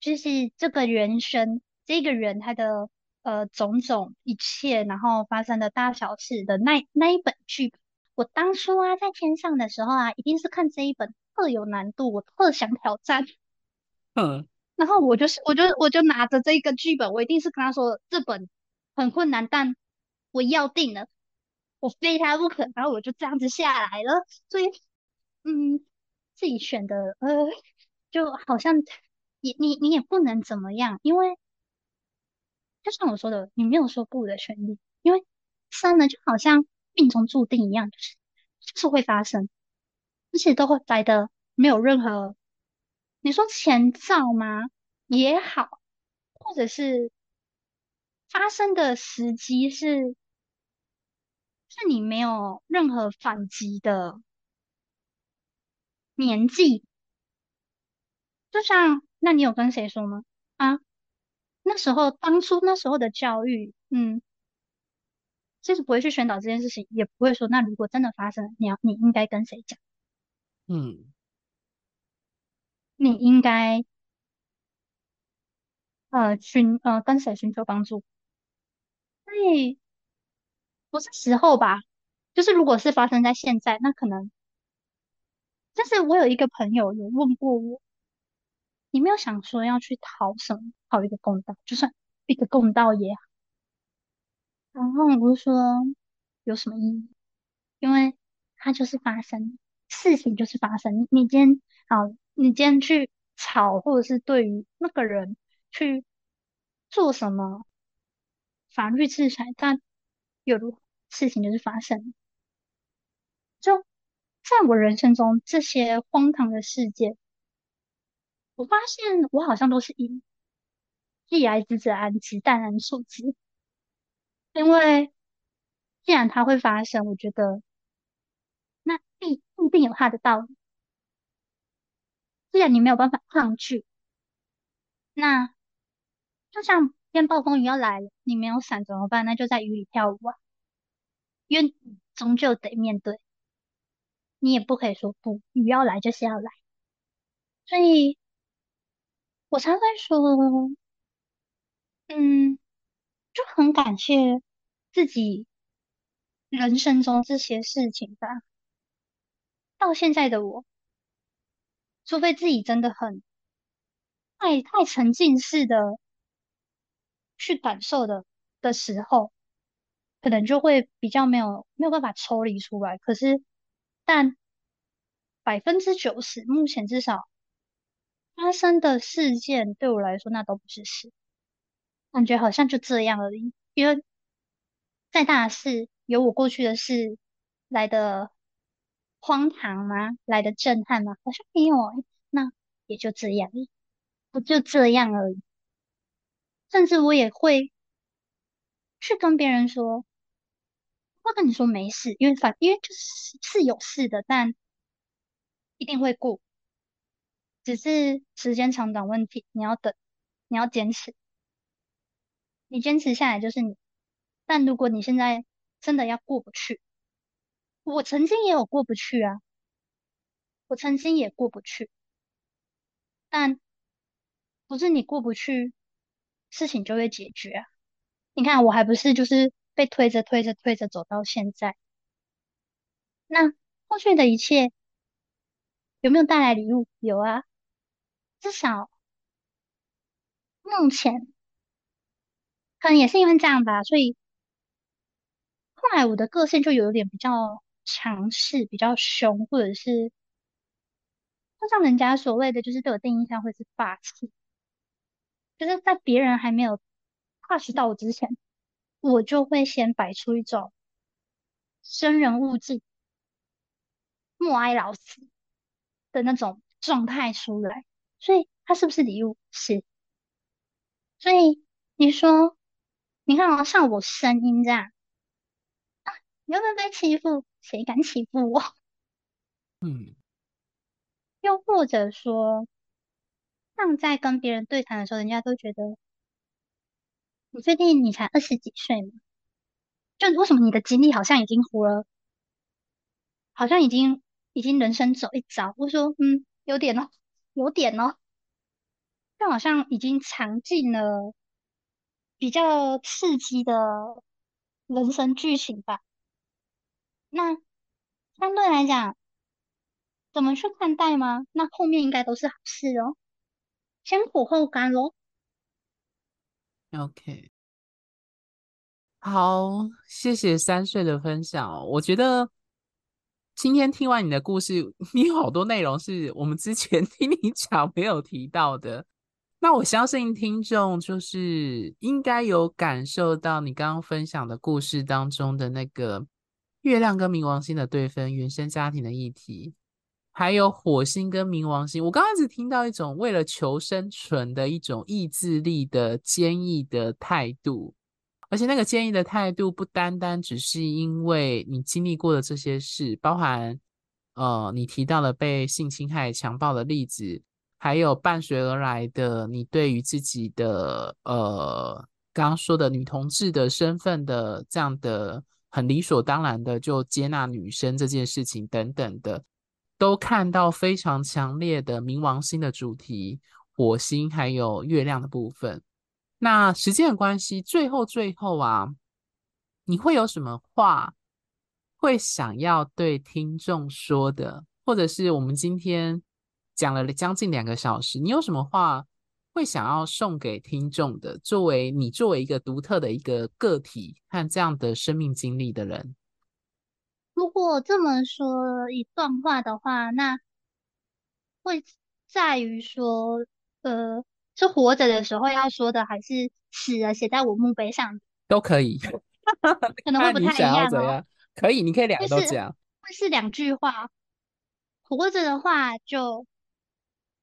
就是这个人生，这个人他的呃种种一切，然后发生的大小事的那那一本剧本。我当初啊在天上的时候啊，一定是看这一本特有难度，我特想挑战。嗯，然后我就是我就我就拿着这个剧本，我一定是跟他说这本很困难，但我要定了，我非他不可。然后我就这样子下来了，所以嗯。自己选的，呃，就好像你你你也不能怎么样，因为就像我说的，你没有说不的权利，因为算了就好像命中注定一样，就是就是会发生，而且都会来的没有任何，你说前兆吗？也好，或者是发生的时机是是你没有任何反击的。年纪，就像，那你有跟谁说吗？啊，那时候当初那时候的教育，嗯，就是不会去宣导这件事情，也不会说，那如果真的发生，你要你应该跟谁讲？嗯，你应该呃寻呃跟谁寻求帮助？所以不是时候吧？就是如果是发生在现在，那可能。但是我有一个朋友有问过我，你没有想说要去讨什么，讨一个公道，就算一个公道也好。然后我就说，有什么意义？因为它就是发生，事情就是发生。你今天好，你今天去吵，或者是对于那个人去做什么法律制裁，但有的事情就是发生。就在我人生中这些荒唐的事件，我发现我好像都是以既来之则安之，淡然处之。因为既然它会发生，我觉得那必必定有它的道理。既然你没有办法抗拒，那就像天暴风雨要来了，你没有伞怎么办？那就在雨里跳舞啊，因为终究得面对。你也不可以说不，雨要来就是要来。所以我才会说，嗯。就很感谢自己人生中这些事情吧。到现在的我，除非自己真的很太太沉浸式的去感受的的时候，可能就会比较没有没有办法抽离出来。可是，但百分之九十，目前至少发生的事件对我来说，那都不是事。感觉好像就这样而已，因为再大的事，有我过去的事来的荒唐吗？来的震撼吗？好像没有，那也就这样，不就这样而已。甚至我也会去跟别人说，会跟你说没事，因为反因为就是是有事的，但一定会过，只是时间长短问题。你要等，你要坚持。你坚持下来就是你，但如果你现在真的要过不去，我曾经也有过不去啊，我曾经也过不去，但不是你过不去，事情就会解决啊。你看我还不是就是被推着推着推着走到现在，那过去的一切有没有带来礼物？有啊，至少目前。可能也是因为这样吧，所以后来我的个性就有点比较强势、比较凶，或者是就像人家所谓的，就是对我第一印象会是霸气，就是在别人还没有 touch 到我之前，我就会先摆出一种生人勿近、默哀老死的那种状态出来。所以他是不是礼物？是。所以你说。你看啊，像我声音这样，啊，你会不会被欺负？谁敢欺负我？嗯。又或者说，像在跟别人对谈的时候，人家都觉得，你确定你才二十几岁吗？就为什么你的经历好像已经活了，好像已经已经人生走一遭？我说，嗯，有点哦，有点哦，就好像已经尝尽了。比较刺激的人生剧情吧。那相对来讲，怎么去看待吗？那后面应该都是好事哦。先苦后甘喽。OK，好，谢谢三岁的分享。我觉得今天听完你的故事，你有好多内容是我们之前听你讲没有提到的。那我相信听众就是应该有感受到你刚刚分享的故事当中的那个月亮跟冥王星的对分、原生家庭的议题，还有火星跟冥王星。我刚开始听到一种为了求生存的一种意志力的坚毅的态度，而且那个坚毅的态度不单单只是因为你经历过的这些事，包含呃你提到了被性侵害、强暴的例子。还有伴随而来的，你对于自己的呃，刚刚说的女同志的身份的这样的很理所当然的就接纳女生这件事情等等的，都看到非常强烈的冥王星的主题，火星还有月亮的部分。那时间的关系，最后最后啊，你会有什么话会想要对听众说的，或者是我们今天。讲了将近两个小时，你有什么话会想要送给听众的？作为你作为一个独特的一个个体和这样的生命经历的人，如果这么说一段话的话，那会在于说，呃，是活着的时候要说的，还是死了写在我墓碑上都可以，可能 会不太一样哦。可以，你可以两个都讲。会是两句话。活着的话就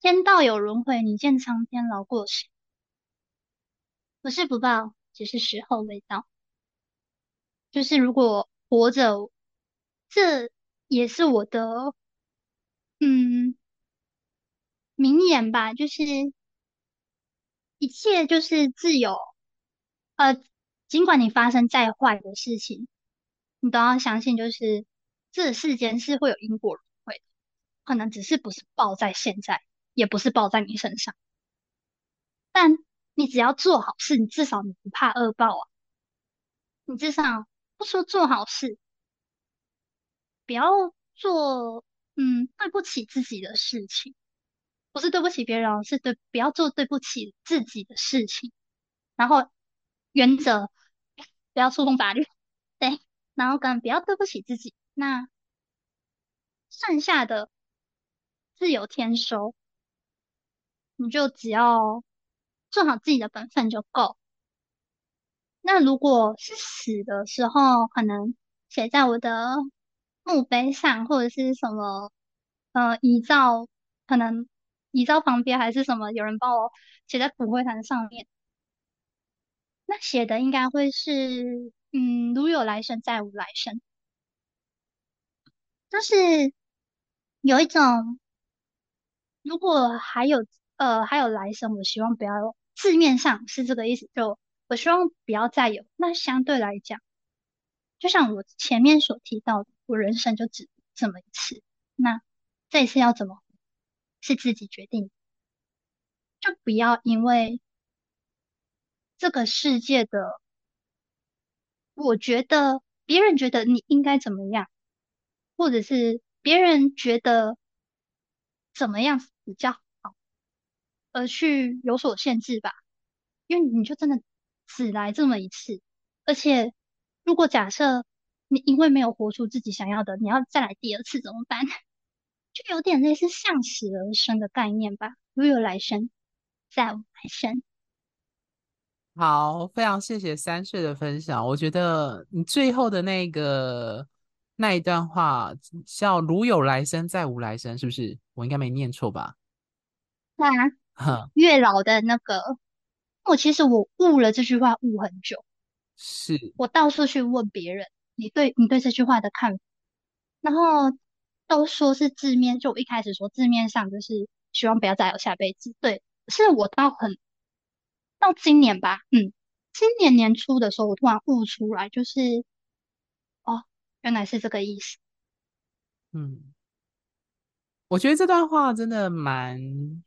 天道有轮回，你见苍天饶过谁？不是不报，只是时候未到。就是如果活着，这也是我的嗯名言吧。就是一切就是自由，呃，尽管你发生再坏的事情，你都要相信，就是这世间是会有因果轮回的，可能只是不是报在现在，也不是报在你身上，但你只要做好事，你至少你不怕恶报啊，你至少。不说做好事，不要做嗯对不起自己的事情，不是对不起别人，是对不要做对不起自己的事情。然后原则不要触碰法律，对，然后跟不要对不起自己。那剩下的自有天收，你就只要做好自己的本分就够。那如果是死的时候，可能写在我的墓碑上，或者是什么呃遗照，可能遗照旁边还是什么，有人帮我写在骨灰坛上面。那写的应该会是嗯，如有来生，再无来生，就是有一种，如果还有呃还有来生，我希望不要字面上是这个意思，就。我希望不要再有。那相对来讲，就像我前面所提到的，我人生就只这么一次。那这一次要怎么是自己决定，就不要因为这个世界的，我觉得别人觉得你应该怎么样，或者是别人觉得怎么样比较，而去有所限制吧。因为你就真的。只来这么一次，而且如果假设你因为没有活出自己想要的，你要再来第二次怎么办？就有点类似向死而生的概念吧。如有来生，再无来生。好，非常谢谢三岁的分享。我觉得你最后的那个那一段话叫“如有来生，再无来生”，是不是？我应该没念错吧？对啊，月老的那个。我其实我悟了这句话悟很久，是我到处去问别人，你对你对这句话的看法，然后都说是字面，就我一开始说字面上就是希望不要再有下辈子。对，是我到很到今年吧，嗯，今年年初的时候，我突然悟出来，就是哦，原来是这个意思。嗯，我觉得这段话真的蛮。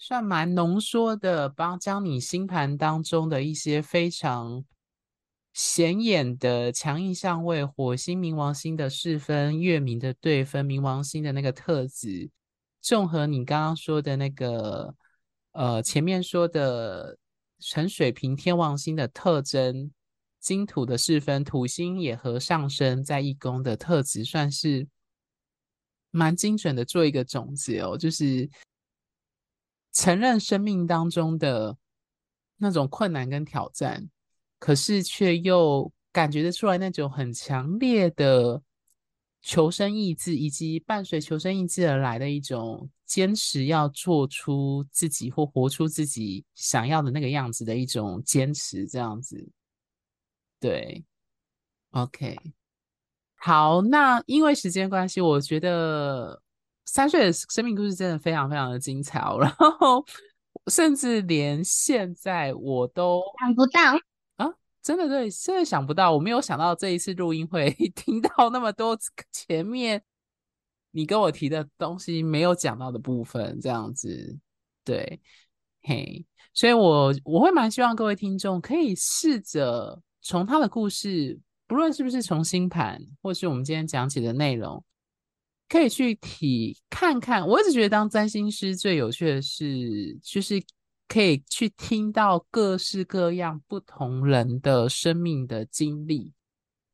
算蛮浓缩的，帮将你星盘当中的一些非常显眼的强硬相位，火星、冥王星的四分，月冥的对分，冥王星的那个特质，综合你刚刚说的那个，呃，前面说的辰水平天王星的特征，金土的四分，土星也和上升在一宫的特质，算是蛮精准的做一个总结哦，就是。承认生命当中的那种困难跟挑战，可是却又感觉得出来那种很强烈的求生意志，以及伴随求生意志而来的一种坚持，要做出自己或活出自己想要的那个样子的一种坚持，这样子。对，OK，好，那因为时间关系，我觉得。三岁的生命故事真的非常非常的精彩哦，然后甚至连现在我都想不到啊，真的对，真的想不到，我没有想到这一次录音会 听到那么多前面你跟我提的东西没有讲到的部分，这样子，对，嘿，所以我我会蛮希望各位听众可以试着从他的故事，不论是不是从星盘，或是我们今天讲起的内容。可以去体看看，我一直觉得当占星师最有趣的是，就是可以去听到各式各样不同人的生命的经历，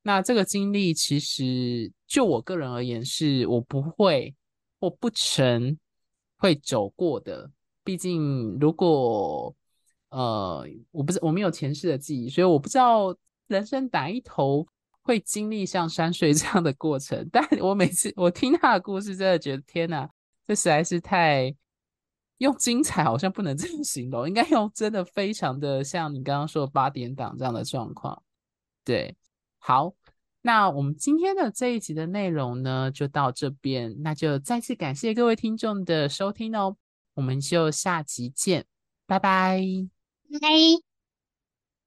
那这个经历其实就我个人而言，是我不会或不曾会走过的。毕竟，如果呃，我不是我没有前世的记忆，所以我不知道人生哪一头会经历像山水这样的过程。但我每次我听他的故事，真的觉得天哪，这实在是太用精彩，好像不能这样形容，应该用真的非常的像你刚刚说的八点档这样的状况。对，好，那我们今天的这一集的内容呢，就到这边，那就再次感谢各位听众的收听哦。我们就下集见，拜拜。拜。